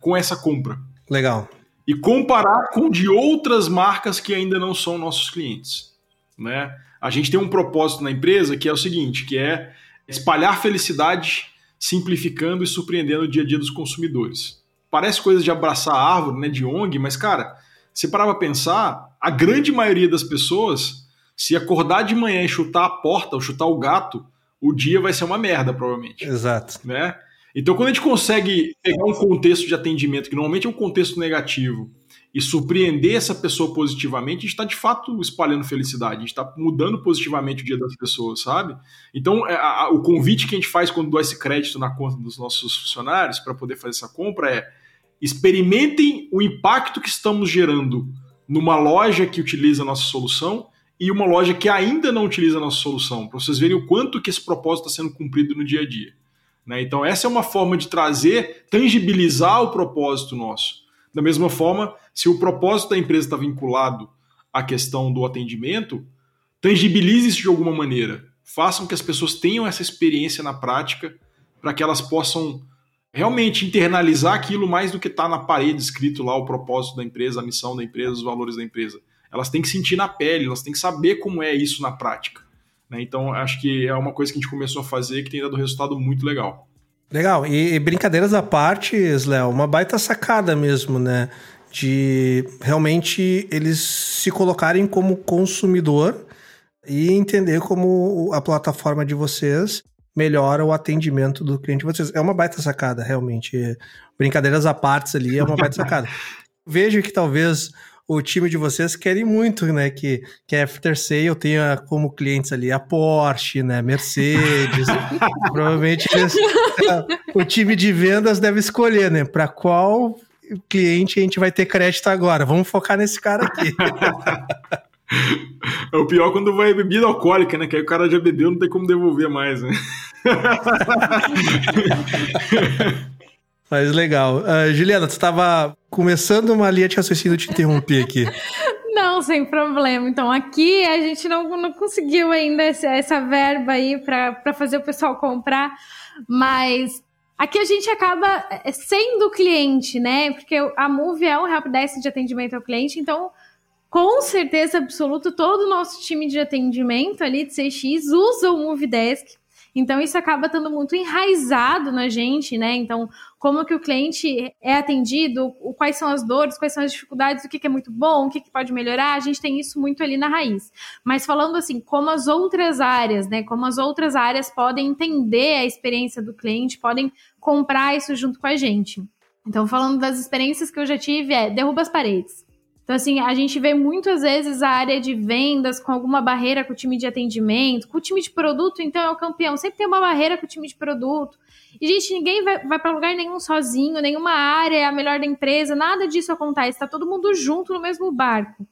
com essa compra. Legal e comparar com de outras marcas que ainda não são nossos clientes. Né? A gente tem um propósito na empresa que é o seguinte, que é espalhar felicidade, simplificando e surpreendendo o dia a dia dos consumidores. Parece coisa de abraçar a árvore, né, de ONG, mas cara, se parar para pensar, a grande maioria das pessoas, se acordar de manhã e chutar a porta ou chutar o gato, o dia vai ser uma merda, provavelmente. Exato. Né? Então, quando a gente consegue pegar um contexto de atendimento, que normalmente é um contexto negativo, e surpreender essa pessoa positivamente, a gente está de fato espalhando felicidade, a gente está mudando positivamente o dia das pessoas, sabe? Então, é, a, a, o convite que a gente faz quando dá esse crédito na conta dos nossos funcionários para poder fazer essa compra é experimentem o impacto que estamos gerando numa loja que utiliza a nossa solução e uma loja que ainda não utiliza a nossa solução, para vocês verem o quanto que esse propósito está sendo cumprido no dia a dia. Né? Então, essa é uma forma de trazer, tangibilizar o propósito nosso. Da mesma forma, se o propósito da empresa está vinculado à questão do atendimento, tangibilize isso de alguma maneira. Façam que as pessoas tenham essa experiência na prática para que elas possam realmente internalizar aquilo mais do que está na parede escrito lá o propósito da empresa, a missão da empresa, os valores da empresa. Elas têm que sentir na pele, elas têm que saber como é isso na prática. Né? Então, acho que é uma coisa que a gente começou a fazer que tem dado um resultado muito legal. Legal. E, e brincadeiras à parte, Léo, uma baita sacada mesmo, né? De realmente eles se colocarem como consumidor e entender como a plataforma de vocês melhora o atendimento do cliente de vocês. É uma baita sacada, realmente. Brincadeiras à parte ali, é uma baita (laughs) sacada. Vejo que talvez o time de vocês querem muito, né, que, que a After Sale tenha como clientes ali a Porsche, né, Mercedes. (laughs) Provavelmente eles, o time de vendas deve escolher, né, para qual cliente a gente vai ter crédito agora. Vamos focar nesse cara aqui. (laughs) É o pior quando vai bebida alcoólica, né? Que aí o cara já bebeu, não tem como devolver mais, né? (laughs) Mas legal. Uh, Juliana, tu estava começando uma linha de raciocínio, te interrompi aqui. (laughs) Não, sem problema. Então, aqui a gente não, não conseguiu ainda essa, essa verba aí para fazer o pessoal comprar, mas aqui a gente acaba é, sendo cliente, né? Porque a Move é um helpdesk de atendimento ao cliente, então com certeza absoluta, todo o nosso time de atendimento ali de CX usa o Movidesk. Então, isso acaba estando muito enraizado na gente, né? Então, como que o cliente é atendido, quais são as dores, quais são as dificuldades, o que, que é muito bom, o que, que pode melhorar, a gente tem isso muito ali na raiz. Mas falando assim, como as outras áreas, né? Como as outras áreas podem entender a experiência do cliente, podem comprar isso junto com a gente. Então, falando das experiências que eu já tive, é derruba as paredes. Então, assim, a gente vê muitas vezes a área de vendas com alguma barreira com o time de atendimento, com o time de produto, então é o campeão. Sempre tem uma barreira com o time de produto. E, gente, ninguém vai, vai para lugar nenhum sozinho, nenhuma área é a melhor da empresa, nada disso acontece. Está todo mundo junto no mesmo barco.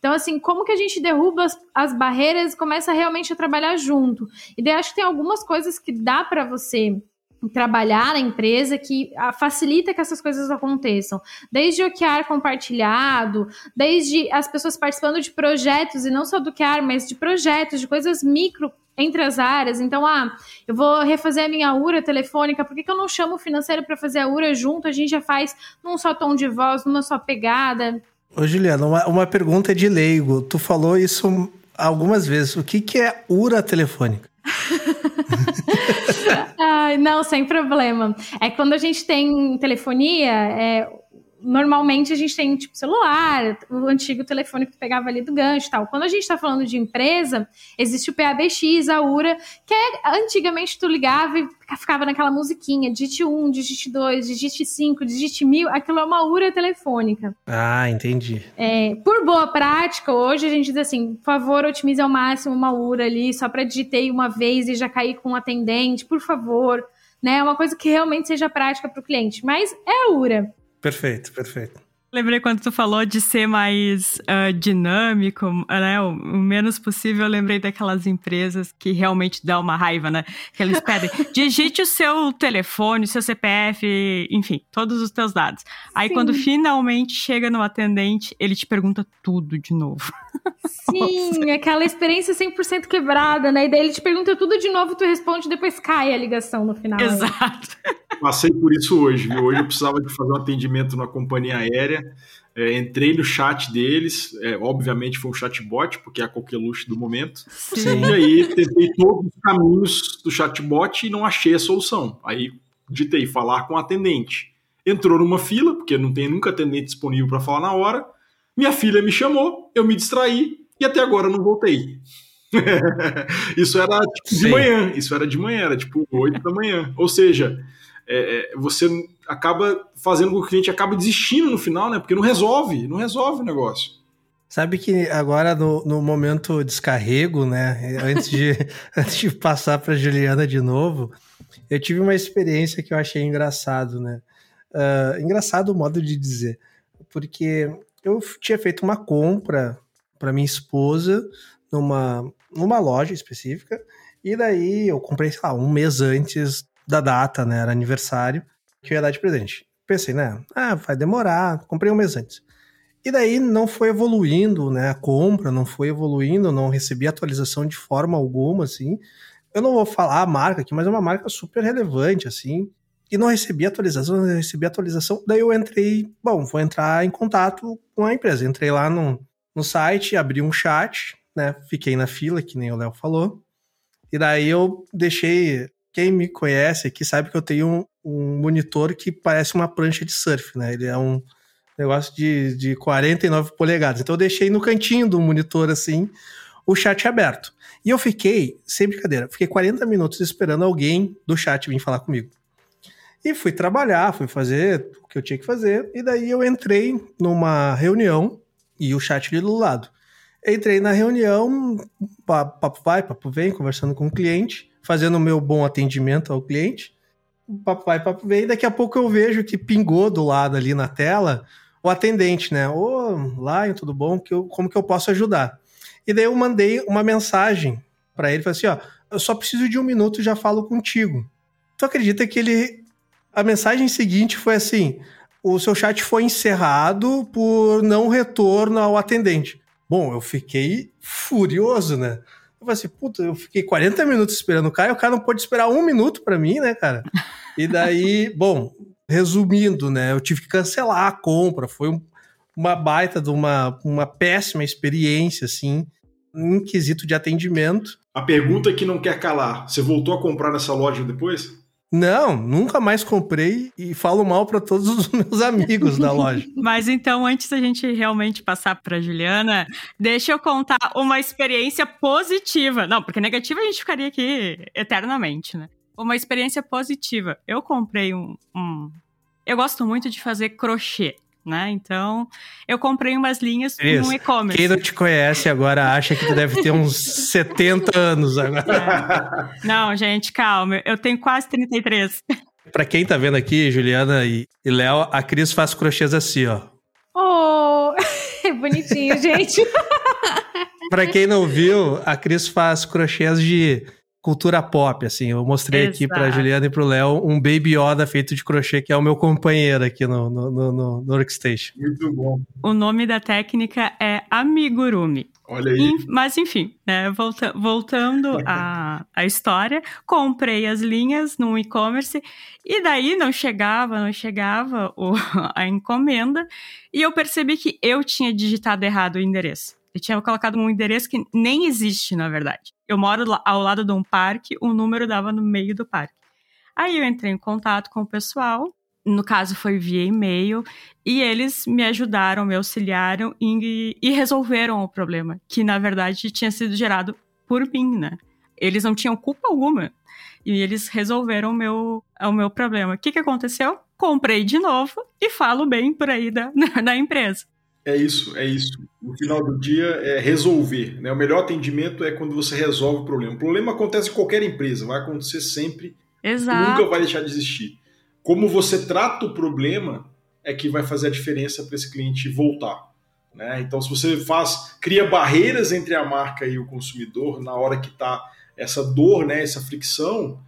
Então, assim, como que a gente derruba as, as barreiras e começa realmente a trabalhar junto? E daí acho que tem algumas coisas que dá para você trabalhar na empresa que ah, facilita que essas coisas aconteçam. Desde o QR compartilhado, desde as pessoas participando de projetos, e não só do QR, mas de projetos, de coisas micro entre as áreas. Então, ah, eu vou refazer a minha URA telefônica, por que, que eu não chamo o financeiro para fazer a URA junto? A gente já faz num só tom de voz, numa só pegada. Ô, Juliana, uma, uma pergunta de leigo. Tu falou isso algumas vezes. O que, que é URA telefônica? (laughs) Ai, não, sem problema. É quando a gente tem telefonia, é, normalmente a gente tem tipo celular, o antigo telefone que tu pegava ali do gancho e tal. Quando a gente está falando de empresa, existe o PABX, a URA, que é, antigamente tu ligava e ficava naquela musiquinha, digite 1, digite 2, digite 5, digite 1000, aquilo é uma URA telefônica. Ah, entendi. É, por boa prática, hoje a gente diz assim, por favor, otimize ao máximo uma URA ali, só para digitei uma vez e já cair com um atendente, por favor. Né, é uma coisa que realmente seja prática para o cliente, mas é a URA. Perfeito, perfeito. Lembrei quando tu falou de ser mais uh, dinâmico, né? O, o, menos possível, eu lembrei daquelas empresas que realmente dá uma raiva, né? Que eles pedem, (laughs) digite o seu telefone, o seu CPF, enfim, todos os teus dados. Aí Sim. quando finalmente chega no atendente, ele te pergunta tudo de novo. (laughs) Sim, aquela experiência 100% quebrada, né? E daí ele te pergunta tudo de novo, tu responde e depois cai a ligação no final. Exato. Passei por isso hoje, viu? Hoje eu precisava de fazer um atendimento numa companhia aérea. É, entrei no chat deles, é, obviamente foi um chatbot, porque é a coqueluche do momento. Sim. E aí tentei todos os caminhos do chatbot e não achei a solução. Aí digitei falar com o atendente. Entrou numa fila, porque não tem nunca atendente disponível para falar na hora. Minha filha me chamou, eu me distraí e até agora não voltei. (laughs) isso era tipo, de manhã, isso era de manhã, era tipo 8 da manhã. Ou seja, é, é, você acaba fazendo com que o cliente acabe desistindo no final, né? Porque não resolve, não resolve o negócio. Sabe que agora no, no momento descarrego, né? (laughs) Antes de, antes de passar para Juliana de novo, eu tive uma experiência que eu achei engraçado, né? Uh, engraçado o modo de dizer, porque eu tinha feito uma compra para minha esposa numa, numa loja específica, e daí eu comprei, sei lá, um mês antes da data, né? Era aniversário, que eu ia dar de presente. Pensei, né? Ah, vai demorar. Comprei um mês antes. E daí não foi evoluindo, né? A compra não foi evoluindo, não recebi atualização de forma alguma, assim. Eu não vou falar a marca aqui, mas é uma marca super relevante, assim. E não recebi atualização, não recebi atualização. Daí eu entrei, bom, vou entrar em contato com a empresa. Entrei lá no, no site, abri um chat, né? Fiquei na fila, que nem o Léo falou. E daí eu deixei. Quem me conhece aqui sabe que eu tenho um, um monitor que parece uma prancha de surf, né? Ele é um negócio de, de 49 polegadas. Então eu deixei no cantinho do monitor assim o chat aberto. E eu fiquei, sem brincadeira, fiquei 40 minutos esperando alguém do chat vir falar comigo. E fui trabalhar, fui fazer o que eu tinha que fazer, e daí eu entrei numa reunião e o chat ali do lado. Entrei na reunião, papo vai, papo vem, conversando com o cliente, fazendo o meu bom atendimento ao cliente. Papo vai, papo vem, daqui a pouco eu vejo que pingou do lado ali na tela o atendente, né? Ô, Lion, tudo bom? Que eu, como que eu posso ajudar? E daí eu mandei uma mensagem para ele, falei assim, ó, eu só preciso de um minuto e já falo contigo. Tu acredita que ele... A mensagem seguinte foi assim, o seu chat foi encerrado por não retorno ao atendente. Bom, eu fiquei furioso, né? Eu falei assim, puta, eu fiquei 40 minutos esperando o cara e o cara não pôde esperar um minuto para mim, né, cara? E daí, (laughs) bom, resumindo, né, eu tive que cancelar a compra, foi um, uma baita de uma, uma péssima experiência, assim, em quesito de atendimento. A pergunta que não quer calar, você voltou a comprar nessa loja depois? Não, nunca mais comprei e falo mal para todos os (laughs) meus amigos da loja. Mas então, antes da gente realmente passar para Juliana, deixa eu contar uma experiência positiva. Não, porque negativa a gente ficaria aqui eternamente, né? uma experiência positiva. Eu comprei um, um. Eu gosto muito de fazer crochê. Né? Então, eu comprei umas linhas Isso. no e-commerce. Quem não te conhece agora acha que tu deve ter uns (laughs) 70 anos agora. É. Não, gente, calma. Eu tenho quase 33. Pra quem tá vendo aqui, Juliana e, e Léo, a Cris faz crochês assim, ó. Oh, (laughs) é bonitinho, gente. pra quem não viu, a Cris faz crochês de cultura pop, assim. Eu mostrei Exato. aqui pra Juliana e pro Léo um Baby Yoda feito de crochê, que é o meu companheiro aqui no, no, no, no, no Workstation. Muito bom. O nome da técnica é amigurumi. Olha aí. Mas enfim, né, volta, voltando (laughs) à, à história, comprei as linhas no e-commerce e daí não chegava, não chegava o, (laughs) a encomenda e eu percebi que eu tinha digitado errado o endereço. Eu tinha colocado um endereço que nem existe, na verdade. Eu moro ao lado de um parque, o número dava no meio do parque. Aí eu entrei em contato com o pessoal, no caso foi via e-mail, e eles me ajudaram, me auxiliaram e, e resolveram o problema, que na verdade tinha sido gerado por mim, né? Eles não tinham culpa alguma. E eles resolveram o meu, o meu problema. O que, que aconteceu? Comprei de novo e falo bem por aí da, (laughs) da empresa. É isso, é isso. No final do dia é resolver. Né? O melhor atendimento é quando você resolve o problema. O problema acontece em qualquer empresa, vai acontecer sempre. Exato. Nunca vai deixar de existir. Como você trata o problema é que vai fazer a diferença para esse cliente voltar. Né? Então, se você faz, cria barreiras entre a marca e o consumidor na hora que está essa dor, né, essa fricção,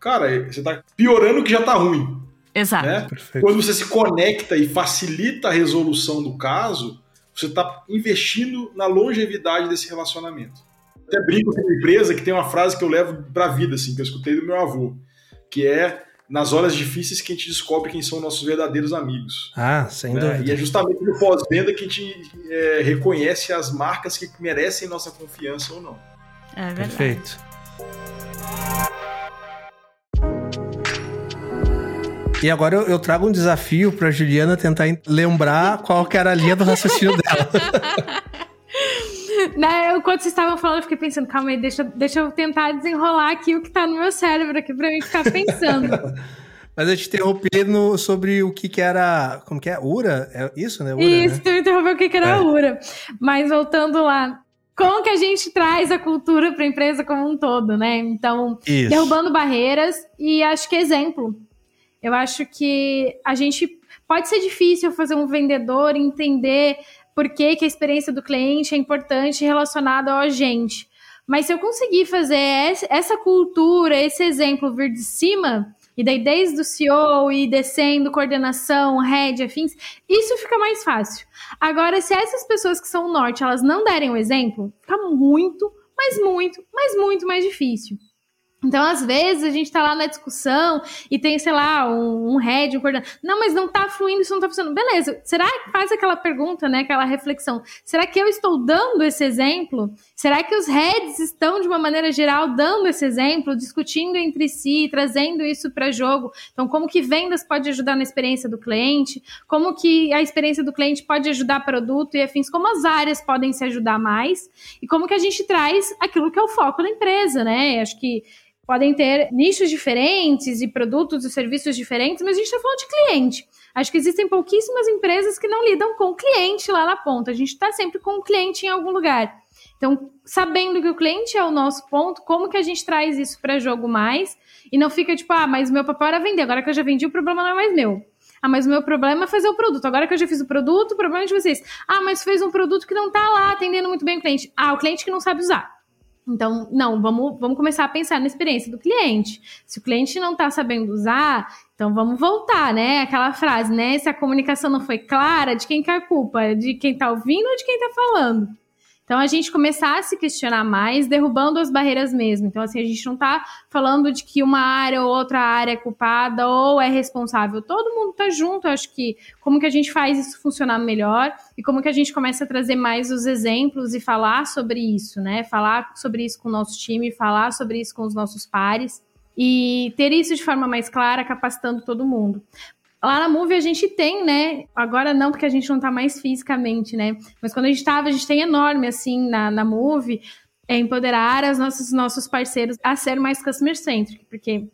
cara, você está piorando o que já está ruim. Exato. Né? Quando você se conecta e facilita a resolução do caso, você está investindo na longevidade desse relacionamento. Até brinco com uma empresa que tem uma frase que eu levo para a vida, assim, que eu escutei do meu avô, que é nas horas difíceis que a gente descobre quem são nossos verdadeiros amigos. Ah, sem né? dúvida. E é justamente no pós-venda que a gente é, reconhece as marcas que merecem nossa confiança ou não. É verdade. Perfeito. E agora eu, eu trago um desafio para Juliana tentar lembrar qual que era a linha do raciocínio dela. (laughs) né, eu, quando vocês estavam falando, eu fiquei pensando, calma aí, deixa, deixa eu tentar desenrolar aqui o que tá no meu cérebro aqui pra mim ficar pensando. (laughs) Mas eu te interrompi no, sobre o que que era, como que é? URA? É isso, né? Ura, isso, né? tu interrompeu o que que era é. URA. Mas voltando lá, como que a gente traz a cultura para a empresa como um todo, né? Então, isso. derrubando barreiras e acho que exemplo. Eu acho que a gente pode ser difícil fazer um vendedor entender por que, que a experiência do cliente é importante relacionada ao agente. Mas se eu conseguir fazer essa cultura, esse exemplo vir de cima, E daí, desde o CEO e descendo, coordenação, head, afins, isso fica mais fácil. Agora, se essas pessoas que são o norte, elas não derem o exemplo, fica muito, mas muito, mas muito mais difícil. Então, às vezes, a gente está lá na discussão e tem, sei lá, um, um head, um coordenador. Não, mas não está fluindo, isso não está funcionando. Beleza, será que faz aquela pergunta, né? Aquela reflexão. Será que eu estou dando esse exemplo? Será que os heads estão, de uma maneira geral, dando esse exemplo, discutindo entre si, trazendo isso para jogo? Então, como que vendas pode ajudar na experiência do cliente? Como que a experiência do cliente pode ajudar produto e afins? Como as áreas podem se ajudar mais? E como que a gente traz aquilo que é o foco da empresa, né? Acho que podem ter nichos diferentes e produtos e serviços diferentes, mas a gente está falando de cliente. Acho que existem pouquíssimas empresas que não lidam com o cliente lá na ponta. A gente está sempre com o cliente em algum lugar. Então, sabendo que o cliente é o nosso ponto, como que a gente traz isso para jogo mais e não fica tipo, ah, mas meu papel era vender, agora que eu já vendi, o problema não é mais meu. Ah, mas o meu problema é fazer o produto. Agora que eu já fiz o produto, o problema é de vocês. Ah, mas fez um produto que não está lá atendendo muito bem o cliente. Ah, o cliente que não sabe usar. Então, não, vamos, vamos começar a pensar na experiência do cliente. Se o cliente não está sabendo usar, então vamos voltar, né? Aquela frase, né? Se a comunicação não foi clara, de quem que é a culpa? De quem está ouvindo ou de quem está falando? Então, a gente começar a se questionar mais, derrubando as barreiras mesmo. Então, assim, a gente não está falando de que uma área ou outra área é culpada ou é responsável. Todo mundo está junto. Eu acho que como que a gente faz isso funcionar melhor e como que a gente começa a trazer mais os exemplos e falar sobre isso, né? Falar sobre isso com o nosso time, falar sobre isso com os nossos pares e ter isso de forma mais clara, capacitando todo mundo. Lá na Move a gente tem, né? Agora não, porque a gente não tá mais fisicamente, né? Mas quando a gente tava, a gente tem enorme, assim, na, na Move, é empoderar os nossos, nossos parceiros a ser mais customer-centric, porque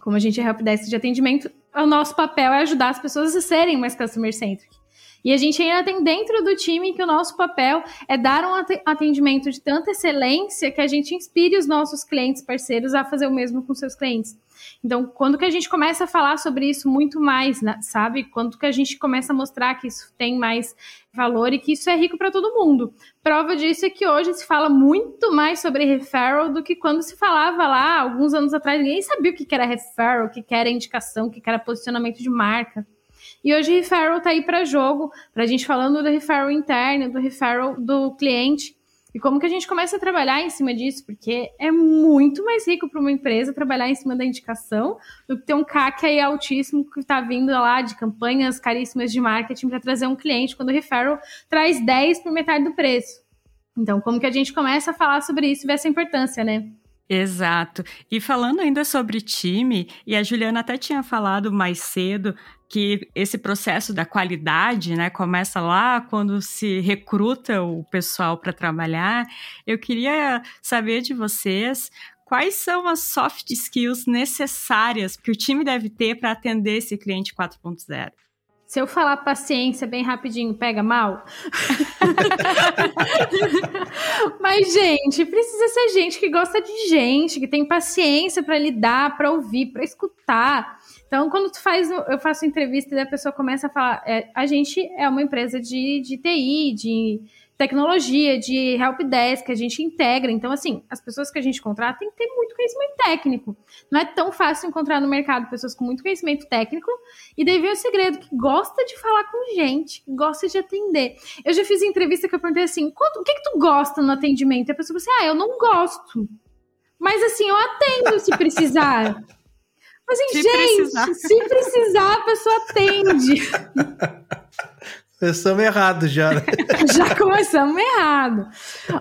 como a gente é helpdesk de atendimento, o nosso papel é ajudar as pessoas a serem mais customer-centric. E a gente ainda tem dentro do time que o nosso papel é dar um atendimento de tanta excelência que a gente inspire os nossos clientes parceiros a fazer o mesmo com seus clientes. Então, quando que a gente começa a falar sobre isso muito mais, né, sabe? Quando que a gente começa a mostrar que isso tem mais valor e que isso é rico para todo mundo. Prova disso é que hoje se fala muito mais sobre referral do que quando se falava lá, alguns anos atrás, ninguém sabia o que era referral, o que era indicação, o que era posicionamento de marca. E hoje referral tá aí para jogo, para a gente falando do referral interno, do referral do cliente. E como que a gente começa a trabalhar em cima disso? Porque é muito mais rico para uma empresa trabalhar em cima da indicação do que ter um CAC aí altíssimo que está vindo lá de campanhas caríssimas de marketing para trazer um cliente, quando o referral traz 10 por metade do preço. Então, como que a gente começa a falar sobre isso e ver essa importância, né? Exato. E falando ainda sobre time, e a Juliana até tinha falado mais cedo que esse processo da qualidade, né, começa lá quando se recruta o pessoal para trabalhar. Eu queria saber de vocês quais são as soft skills necessárias que o time deve ter para atender esse cliente 4.0. Se eu falar paciência bem rapidinho, pega mal? (laughs) Mas, gente, precisa ser gente que gosta de gente, que tem paciência para lidar, para ouvir, para escutar. Então, quando tu faz, eu faço entrevista e a pessoa começa a falar, é, a gente é uma empresa de, de TI, de tecnologia, de helpdesk, a gente integra. Então, assim, as pessoas que a gente contrata têm que ter muito conhecimento técnico. Não é tão fácil encontrar no mercado pessoas com muito conhecimento técnico. E daí vem o segredo, que gosta de falar com gente, gosta de atender. Eu já fiz entrevista que eu perguntei assim, o que, que tu gosta no atendimento? E a pessoa falou assim, ah, eu não gosto. Mas assim, eu atendo se precisar. Mas, assim, se gente, precisar. se precisar, a pessoa atende. (laughs) Começamos errado já. Né? (laughs) já começamos errado.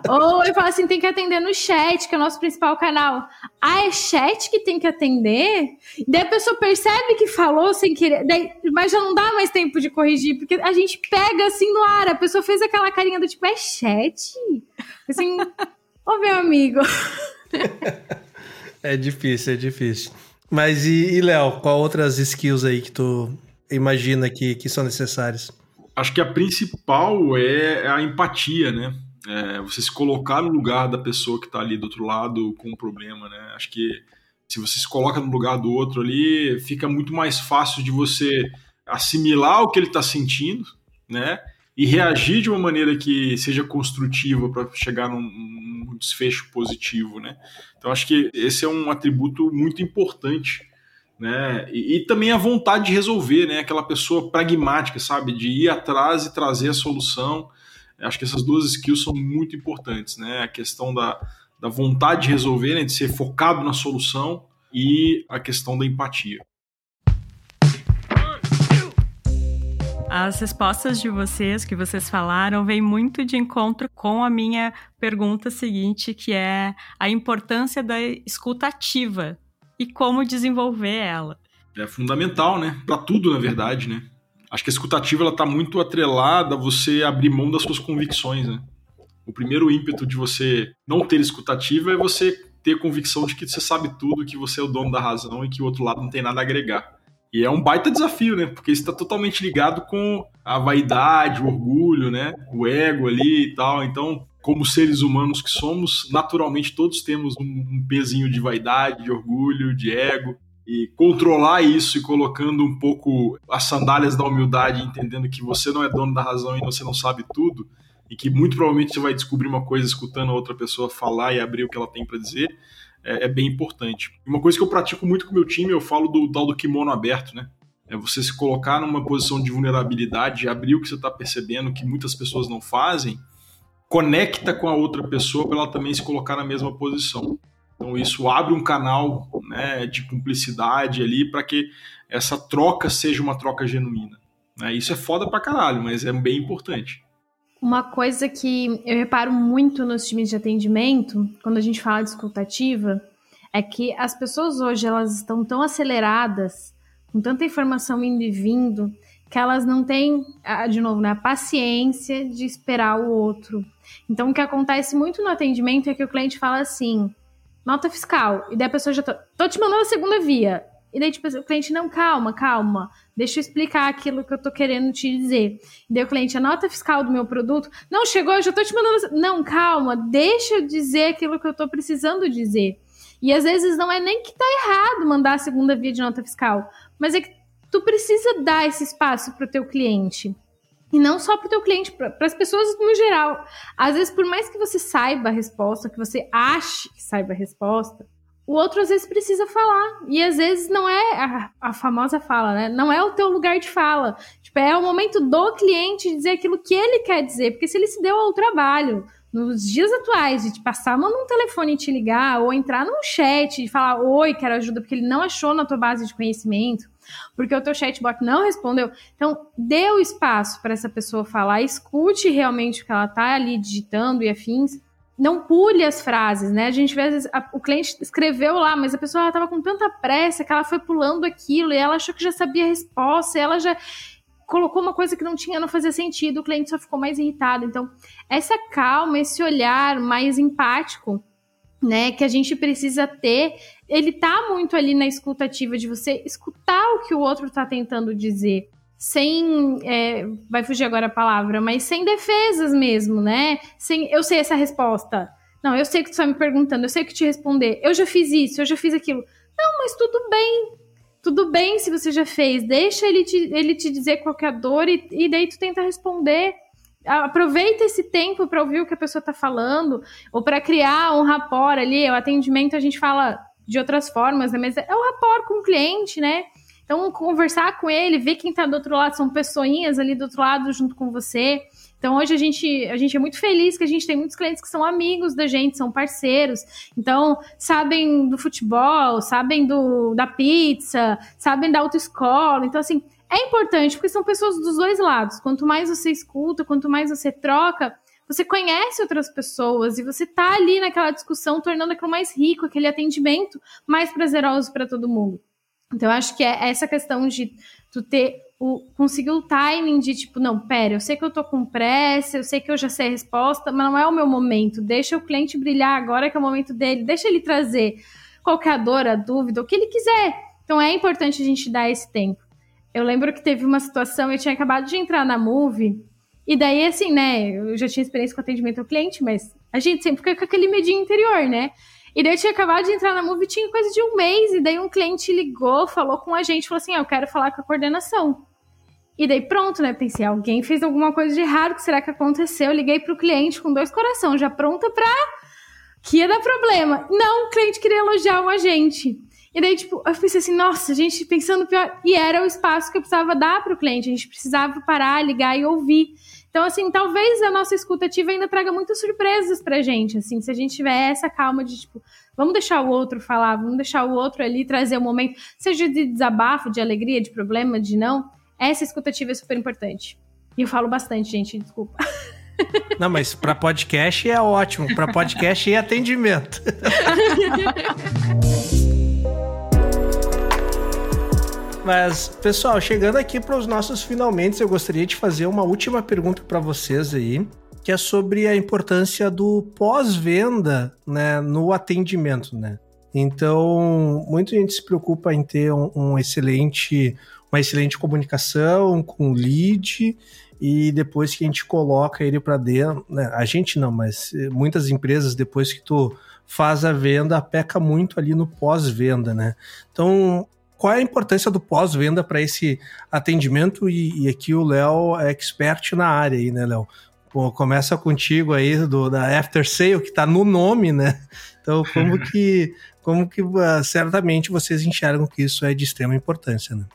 Ou eu falo assim, tem que atender no chat, que é o nosso principal canal. Ah, é chat que tem que atender? Daí a pessoa percebe que falou sem querer, daí, mas já não dá mais tempo de corrigir, porque a gente pega assim no ar, a pessoa fez aquela carinha do tipo, é chat? Assim, ô meu amigo. é difícil, é difícil. Mas e, e Léo, qual outras skills aí que tu imagina que, que são necessárias? Acho que a principal é a empatia, né? É você se colocar no lugar da pessoa que está ali do outro lado com o um problema, né? Acho que se você se coloca no lugar do outro ali, fica muito mais fácil de você assimilar o que ele está sentindo, né? E reagir de uma maneira que seja construtiva para chegar num, num desfecho positivo, né? Então acho que esse é um atributo muito importante né? E, e, também a vontade de resolver, né? Aquela pessoa pragmática, sabe? De ir atrás e trazer a solução. Acho que essas duas skills são muito importantes, né? A questão da, da vontade de resolver, né? de ser focado na solução e a questão da empatia. As respostas de vocês que vocês falaram vêm muito de encontro com a minha pergunta seguinte, que é a importância da escuta ativa e como desenvolver ela. É fundamental, né? Para tudo, na verdade, né? Acho que a escutativa ela tá muito atrelada a você abrir mão das suas convicções, né? O primeiro ímpeto de você não ter escutativa é você ter convicção de que você sabe tudo, que você é o dono da razão e que o outro lado não tem nada a agregar. E é um baita desafio, né? Porque isso está totalmente ligado com a vaidade, o orgulho, né? O ego ali e tal. Então, como seres humanos que somos, naturalmente todos temos um, um pezinho de vaidade, de orgulho, de ego. E controlar isso e colocando um pouco as sandálias da humildade, entendendo que você não é dono da razão e você não sabe tudo, e que muito provavelmente você vai descobrir uma coisa escutando a outra pessoa falar e abrir o que ela tem para dizer é, é, bem importante. Uma coisa que eu pratico muito com o meu time, eu falo do tal do kimono aberto, né? É você se colocar numa posição de vulnerabilidade, abrir o que você está percebendo que muitas pessoas não fazem, conecta com a outra pessoa para ela também se colocar na mesma posição. Então isso abre um canal né, de cumplicidade ali para que essa troca seja uma troca genuína. Né? Isso é foda pra caralho, mas é bem importante. Uma coisa que eu reparo muito nos times de atendimento, quando a gente fala de escutativa, é que as pessoas hoje elas estão tão aceleradas, com tanta informação indo e vindo, que elas não têm, de novo, né, a paciência de esperar o outro. Então, o que acontece muito no atendimento é que o cliente fala assim: nota fiscal, e daí a pessoa já tá, tô te mandando a segunda via. E daí, tipo, o cliente, não, calma, calma, deixa eu explicar aquilo que eu tô querendo te dizer. E daí o cliente, a nota fiscal do meu produto, não, chegou, eu já tô te mandando. Não, calma, deixa eu dizer aquilo que eu tô precisando dizer. E às vezes não é nem que tá errado mandar a segunda via de nota fiscal, mas é que tu precisa dar esse espaço pro teu cliente. E não só para o teu cliente, para as pessoas no geral. Às vezes, por mais que você saiba a resposta, que você ache que saiba a resposta, o outro às vezes precisa falar. E às vezes não é a, a, famosa fala, né? Não é o teu lugar de fala. Tipo, é o momento do cliente dizer aquilo que ele quer dizer. Porque se ele se deu ao trabalho nos dias atuais de te passar a mão num telefone e te ligar, ou entrar num chat e falar oi, quero ajuda, porque ele não achou na tua base de conhecimento, porque o teu chatbot não respondeu. Então, dê o espaço para essa pessoa falar, escute realmente o que ela está ali digitando e afins não pule as frases, né? A gente vê, às vezes, a, o cliente escreveu lá, mas a pessoa estava com tanta pressa que ela foi pulando aquilo e ela achou que já sabia a resposta, e ela já colocou uma coisa que não tinha, não fazia sentido, o cliente só ficou mais irritado. Então, essa calma, esse olhar mais empático, né, que a gente precisa ter, ele tá muito ali na escutativa de você escutar o que o outro está tentando dizer sem. É, vai fugir agora a palavra, mas sem defesas mesmo, né? Sem, eu sei essa resposta. Não, eu sei que tu está me perguntando, eu sei que te responder. Eu já fiz isso, eu já fiz aquilo. Não, mas tudo bem. Tudo bem se você já fez. Deixa ele te, ele te dizer qual é a dor e, e daí tu tenta responder. Aproveita esse tempo para ouvir o que a pessoa está falando, ou para criar um rapport ali. O atendimento a gente fala de outras formas, né? mas é o rapport com o cliente, né? Então, conversar com ele, ver quem está do outro lado, são pessoinhas ali do outro lado junto com você. Então, hoje a gente, a gente é muito feliz que a gente tem muitos clientes que são amigos da gente, são parceiros. Então, sabem do futebol, sabem do, da pizza, sabem da autoescola. Então, assim, é importante, porque são pessoas dos dois lados. Quanto mais você escuta, quanto mais você troca, você conhece outras pessoas e você tá ali naquela discussão, tornando aquilo mais rico, aquele atendimento mais prazeroso para todo mundo. Então, eu acho que é essa questão de tu ter o, conseguir o timing de tipo, não, pera, eu sei que eu tô com pressa, eu sei que eu já sei a resposta, mas não é o meu momento. Deixa o cliente brilhar agora que é o momento dele, deixa ele trazer qualquer dor, a dúvida, o que ele quiser. Então é importante a gente dar esse tempo. Eu lembro que teve uma situação, eu tinha acabado de entrar na Move, e daí, assim, né, eu já tinha experiência com atendimento ao cliente, mas a gente sempre fica com aquele medinho interior, né? E daí eu tinha acabado de entrar na Move, tinha coisa de um mês, e daí um cliente ligou, falou com a gente, falou assim: ah, eu quero falar com a coordenação. E daí pronto, né? Pensei, alguém fez alguma coisa de errado, o que será que aconteceu? Eu liguei pro cliente com dois corações, já pronta pra que ia dar problema. Não, o cliente queria elogiar um agente. E daí, tipo, eu pensei assim, nossa, a gente pensando pior. E era o espaço que eu precisava dar para o cliente. A gente precisava parar, ligar e ouvir. Então, assim, talvez a nossa escutativa ainda traga muitas surpresas pra gente, assim, se a gente tiver essa calma de, tipo, vamos deixar o outro falar, vamos deixar o outro ali trazer o um momento, seja de desabafo, de alegria, de problema, de não, essa escutativa é super importante. E eu falo bastante, gente, desculpa. (laughs) Não, mas para podcast é ótimo, para podcast e atendimento. (laughs) Mas, pessoal, chegando aqui para os nossos finalmente, eu gostaria de fazer uma última pergunta para vocês aí, que é sobre a importância do pós-venda, né, no atendimento, né? Então, muita gente se preocupa em ter um, um excelente, uma excelente comunicação com o lead e depois que a gente coloca ele para dentro, né, a gente não, mas muitas empresas depois que tu faz a venda peca muito ali no pós-venda, né? Então, qual é a importância do pós-venda para esse atendimento? E, e aqui o Léo é expert na área aí, né, Léo? Começa contigo aí do, da After Sale, que está no nome, né? Então, como (laughs) que, como que uh, certamente vocês enxergam que isso é de extrema importância, né?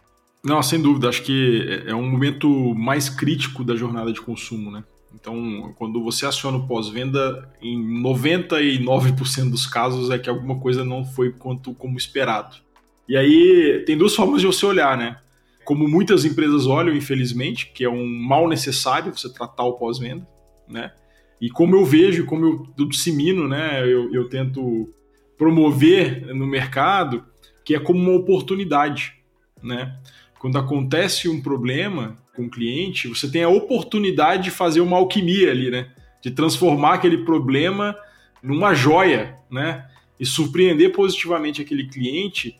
Não, sem dúvida. Acho que é, é um momento mais crítico da jornada de consumo, né? Então, quando você aciona o pós-venda, em 99% dos casos é que alguma coisa não foi quanto como esperado. E aí tem duas formas de você olhar, né? Como muitas empresas olham, infelizmente, que é um mal necessário você tratar o pós-venda, né? E como eu vejo, como eu, dissemino, né? Eu, eu tento promover no mercado, que é como uma oportunidade, né? Quando acontece um problema com o cliente, você tem a oportunidade de fazer uma alquimia ali, né? De transformar aquele problema numa joia, né? E surpreender positivamente aquele cliente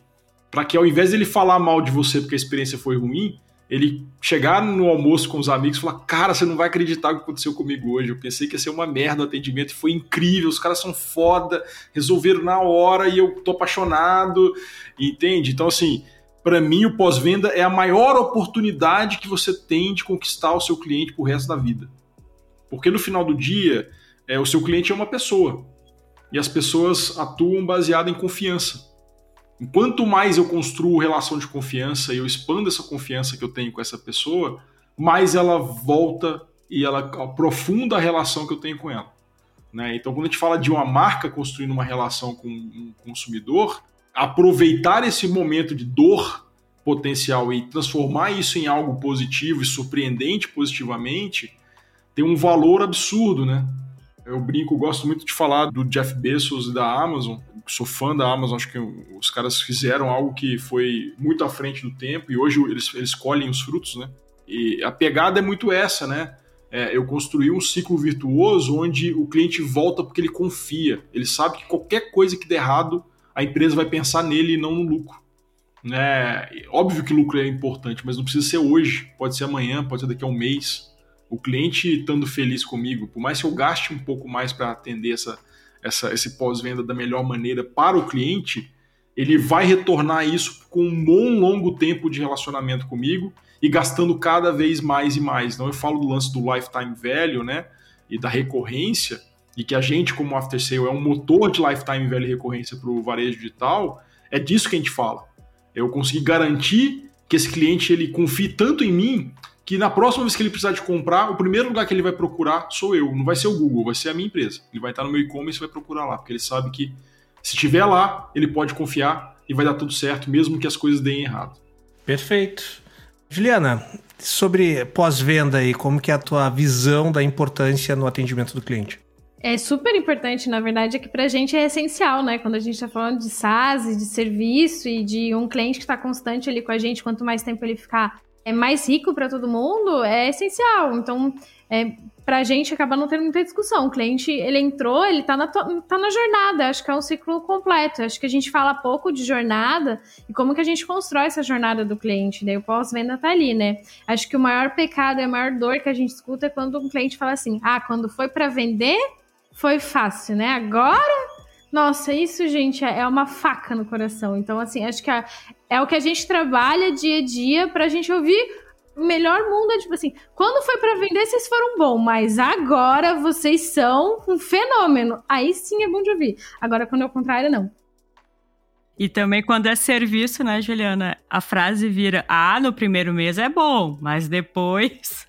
para que ao invés dele falar mal de você porque a experiência foi ruim, ele chegar no almoço com os amigos e falar: Cara, você não vai acreditar o que aconteceu comigo hoje. Eu pensei que ia ser uma merda o atendimento foi incrível. Os caras são foda, resolveram na hora e eu tô apaixonado. Entende? Então, assim, para mim, o pós-venda é a maior oportunidade que você tem de conquistar o seu cliente pro resto da vida. Porque no final do dia, é, o seu cliente é uma pessoa. E as pessoas atuam baseado em confiança. Quanto mais eu construo relação de confiança e eu expando essa confiança que eu tenho com essa pessoa, mais ela volta e ela aprofunda a relação que eu tenho com ela. Né? Então, quando a gente fala de uma marca construindo uma relação com um consumidor, aproveitar esse momento de dor potencial e transformar isso em algo positivo e surpreendente positivamente tem um valor absurdo, né? Eu brinco, gosto muito de falar do Jeff Bezos e da Amazon. Sou fã da Amazon, acho que os caras fizeram algo que foi muito à frente do tempo e hoje eles, eles colhem os frutos, né? E a pegada é muito essa, né? É, eu construí um ciclo virtuoso onde o cliente volta porque ele confia. Ele sabe que qualquer coisa que der errado, a empresa vai pensar nele e não no lucro. Né? Óbvio que lucro é importante, mas não precisa ser hoje. Pode ser amanhã, pode ser daqui a um mês o cliente estando feliz comigo, por mais que eu gaste um pouco mais para atender essa, essa, esse pós-venda da melhor maneira para o cliente, ele vai retornar isso com um bom longo tempo de relacionamento comigo e gastando cada vez mais e mais. Então eu falo do lance do lifetime value, né, e da recorrência, e que a gente como after sale é um motor de lifetime value e recorrência para o varejo digital, é disso que a gente fala. Eu consegui garantir que esse cliente ele confie tanto em mim que na próxima vez que ele precisar de comprar, o primeiro lugar que ele vai procurar sou eu, não vai ser o Google, vai ser a minha empresa. Ele vai estar no meu e-commerce e vai procurar lá, porque ele sabe que se estiver lá, ele pode confiar e vai dar tudo certo, mesmo que as coisas deem errado. Perfeito. Juliana, sobre pós-venda aí, como que é a tua visão da importância no atendimento do cliente? É super importante, na verdade, é que pra gente é essencial, né? Quando a gente tá falando de SaaS, de serviço e de um cliente que está constante ali com a gente, quanto mais tempo ele ficar é mais rico para todo mundo é essencial. Então, é, para a gente acaba não tendo muita discussão. O cliente, ele entrou, ele está na, tá na jornada, acho que é um ciclo completo. Acho que a gente fala pouco de jornada e como que a gente constrói essa jornada do cliente. Daí o pós-venda tá ali, né? Acho que o maior pecado a maior dor que a gente escuta é quando um cliente fala assim: ah, quando foi para vender, foi fácil, né? Agora nossa, isso, gente, é, é uma faca no coração. Então, assim, acho que é, é o que a gente trabalha dia a dia pra gente ouvir o melhor mundo é tipo assim, quando foi para vender, vocês foram bom, mas agora vocês são um fenômeno. Aí sim é bom de ouvir. Agora, quando é o contrário, não. E também quando é serviço, né, Juliana? A frase vira: ah, no primeiro mês é bom, mas depois.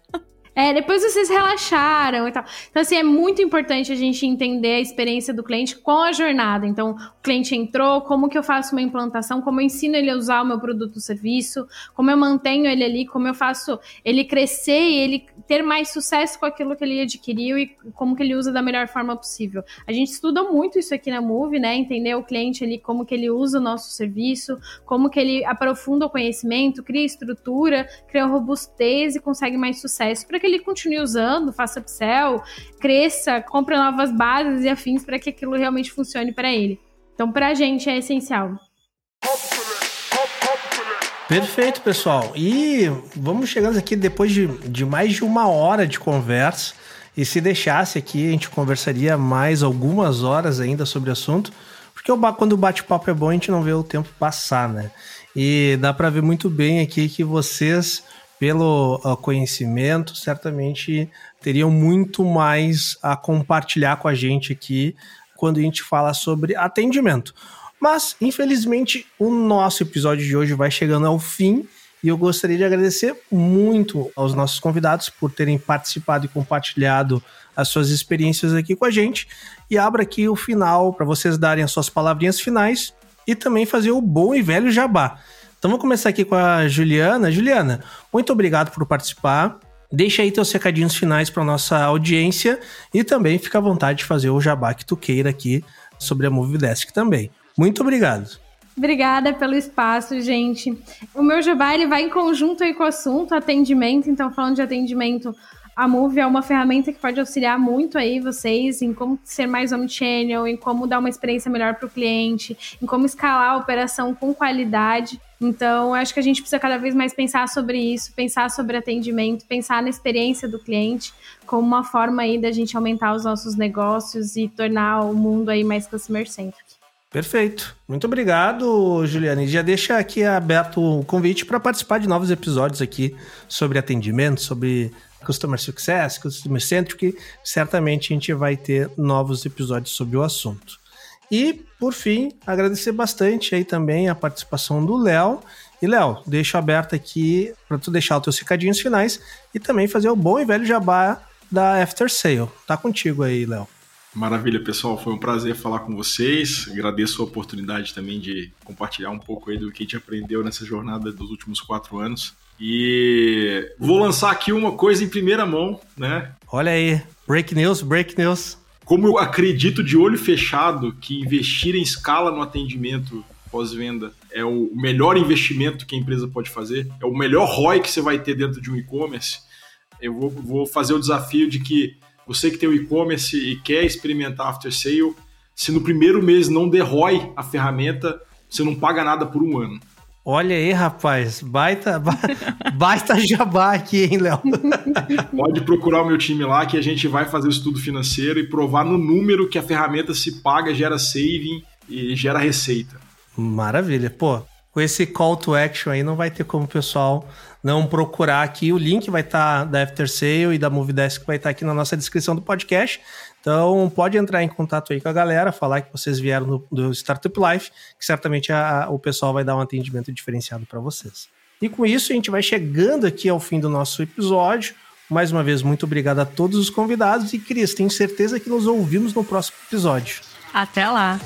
É, depois vocês relaxaram e tal. Então, assim, é muito importante a gente entender a experiência do cliente com a jornada. Então, o cliente entrou, como que eu faço uma implantação, como eu ensino ele a usar o meu produto ou serviço, como eu mantenho ele ali, como eu faço ele crescer e ele ter mais sucesso com aquilo que ele adquiriu e como que ele usa da melhor forma possível. A gente estuda muito isso aqui na Move, né? Entender o cliente ali, como que ele usa o nosso serviço, como que ele aprofunda o conhecimento, cria estrutura, cria robustez e consegue mais sucesso para que ele continue usando, faça upsell, cresça, compre novas bases e afins para que aquilo realmente funcione para ele. Então, para a gente é essencial. Perfeito, pessoal. E vamos chegando aqui depois de, de mais de uma hora de conversa. E se deixasse aqui, a gente conversaria mais algumas horas ainda sobre o assunto. Porque quando o bate-papo é bom, a gente não vê o tempo passar, né? E dá para ver muito bem aqui que vocês pelo uh, conhecimento, certamente teriam muito mais a compartilhar com a gente aqui quando a gente fala sobre atendimento. Mas, infelizmente, o nosso episódio de hoje vai chegando ao fim e eu gostaria de agradecer muito aos nossos convidados por terem participado e compartilhado as suas experiências aqui com a gente. E abro aqui o final para vocês darem as suas palavrinhas finais e também fazer o bom e velho jabá. Então vamos começar aqui com a Juliana. Juliana, muito obrigado por participar. Deixa aí teus recadinhos finais para nossa audiência e também fica à vontade de fazer o jabá que tu queira aqui sobre a Movidesk também. Muito obrigado. Obrigada pelo espaço, gente. O meu jabá ele vai em conjunto aí com o assunto atendimento. Então, falando de atendimento, a Move é uma ferramenta que pode auxiliar muito aí vocês em como ser mais omnichannel, em como dar uma experiência melhor para o cliente, em como escalar a operação com qualidade. Então, acho que a gente precisa cada vez mais pensar sobre isso, pensar sobre atendimento, pensar na experiência do cliente como uma forma aí da gente aumentar os nossos negócios e tornar o mundo aí mais customer centric. Perfeito. Muito obrigado, Juliana. Já deixa aqui aberto o convite para participar de novos episódios aqui sobre atendimento, sobre Customer Success, Customer Centric, certamente a gente vai ter novos episódios sobre o assunto. E, por fim, agradecer bastante aí também a participação do Léo. E, Léo, deixo aberto aqui para tu deixar os teus recadinhos finais e também fazer o bom e velho jabá da After Sale. Tá contigo aí, Léo. Maravilha, pessoal. Foi um prazer falar com vocês. Agradeço a oportunidade também de compartilhar um pouco aí do que a gente aprendeu nessa jornada dos últimos quatro anos. E vou lançar aqui uma coisa em primeira mão, né? Olha aí, break news, break news. Como eu acredito de olho fechado que investir em escala no atendimento pós-venda é o melhor investimento que a empresa pode fazer, é o melhor ROI que você vai ter dentro de um e-commerce, eu vou, vou fazer o desafio de que você que tem o e-commerce e quer experimentar after sale, se no primeiro mês não der ROI a ferramenta, você não paga nada por um ano. Olha aí, rapaz, baita, (laughs) baita jabá aqui, hein, Léo? (laughs) Pode procurar o meu time lá que a gente vai fazer o estudo financeiro e provar no número que a ferramenta se paga, gera saving e gera receita. Maravilha. Pô, com esse call to action aí não vai ter como o pessoal não procurar aqui. O link vai estar tá da After Sale e da Movidesk vai estar tá aqui na nossa descrição do podcast. Então, pode entrar em contato aí com a galera, falar que vocês vieram do, do Startup Life, que certamente a, o pessoal vai dar um atendimento diferenciado para vocês. E com isso, a gente vai chegando aqui ao fim do nosso episódio. Mais uma vez, muito obrigado a todos os convidados e, Cris, tenho certeza que nos ouvimos no próximo episódio. Até lá!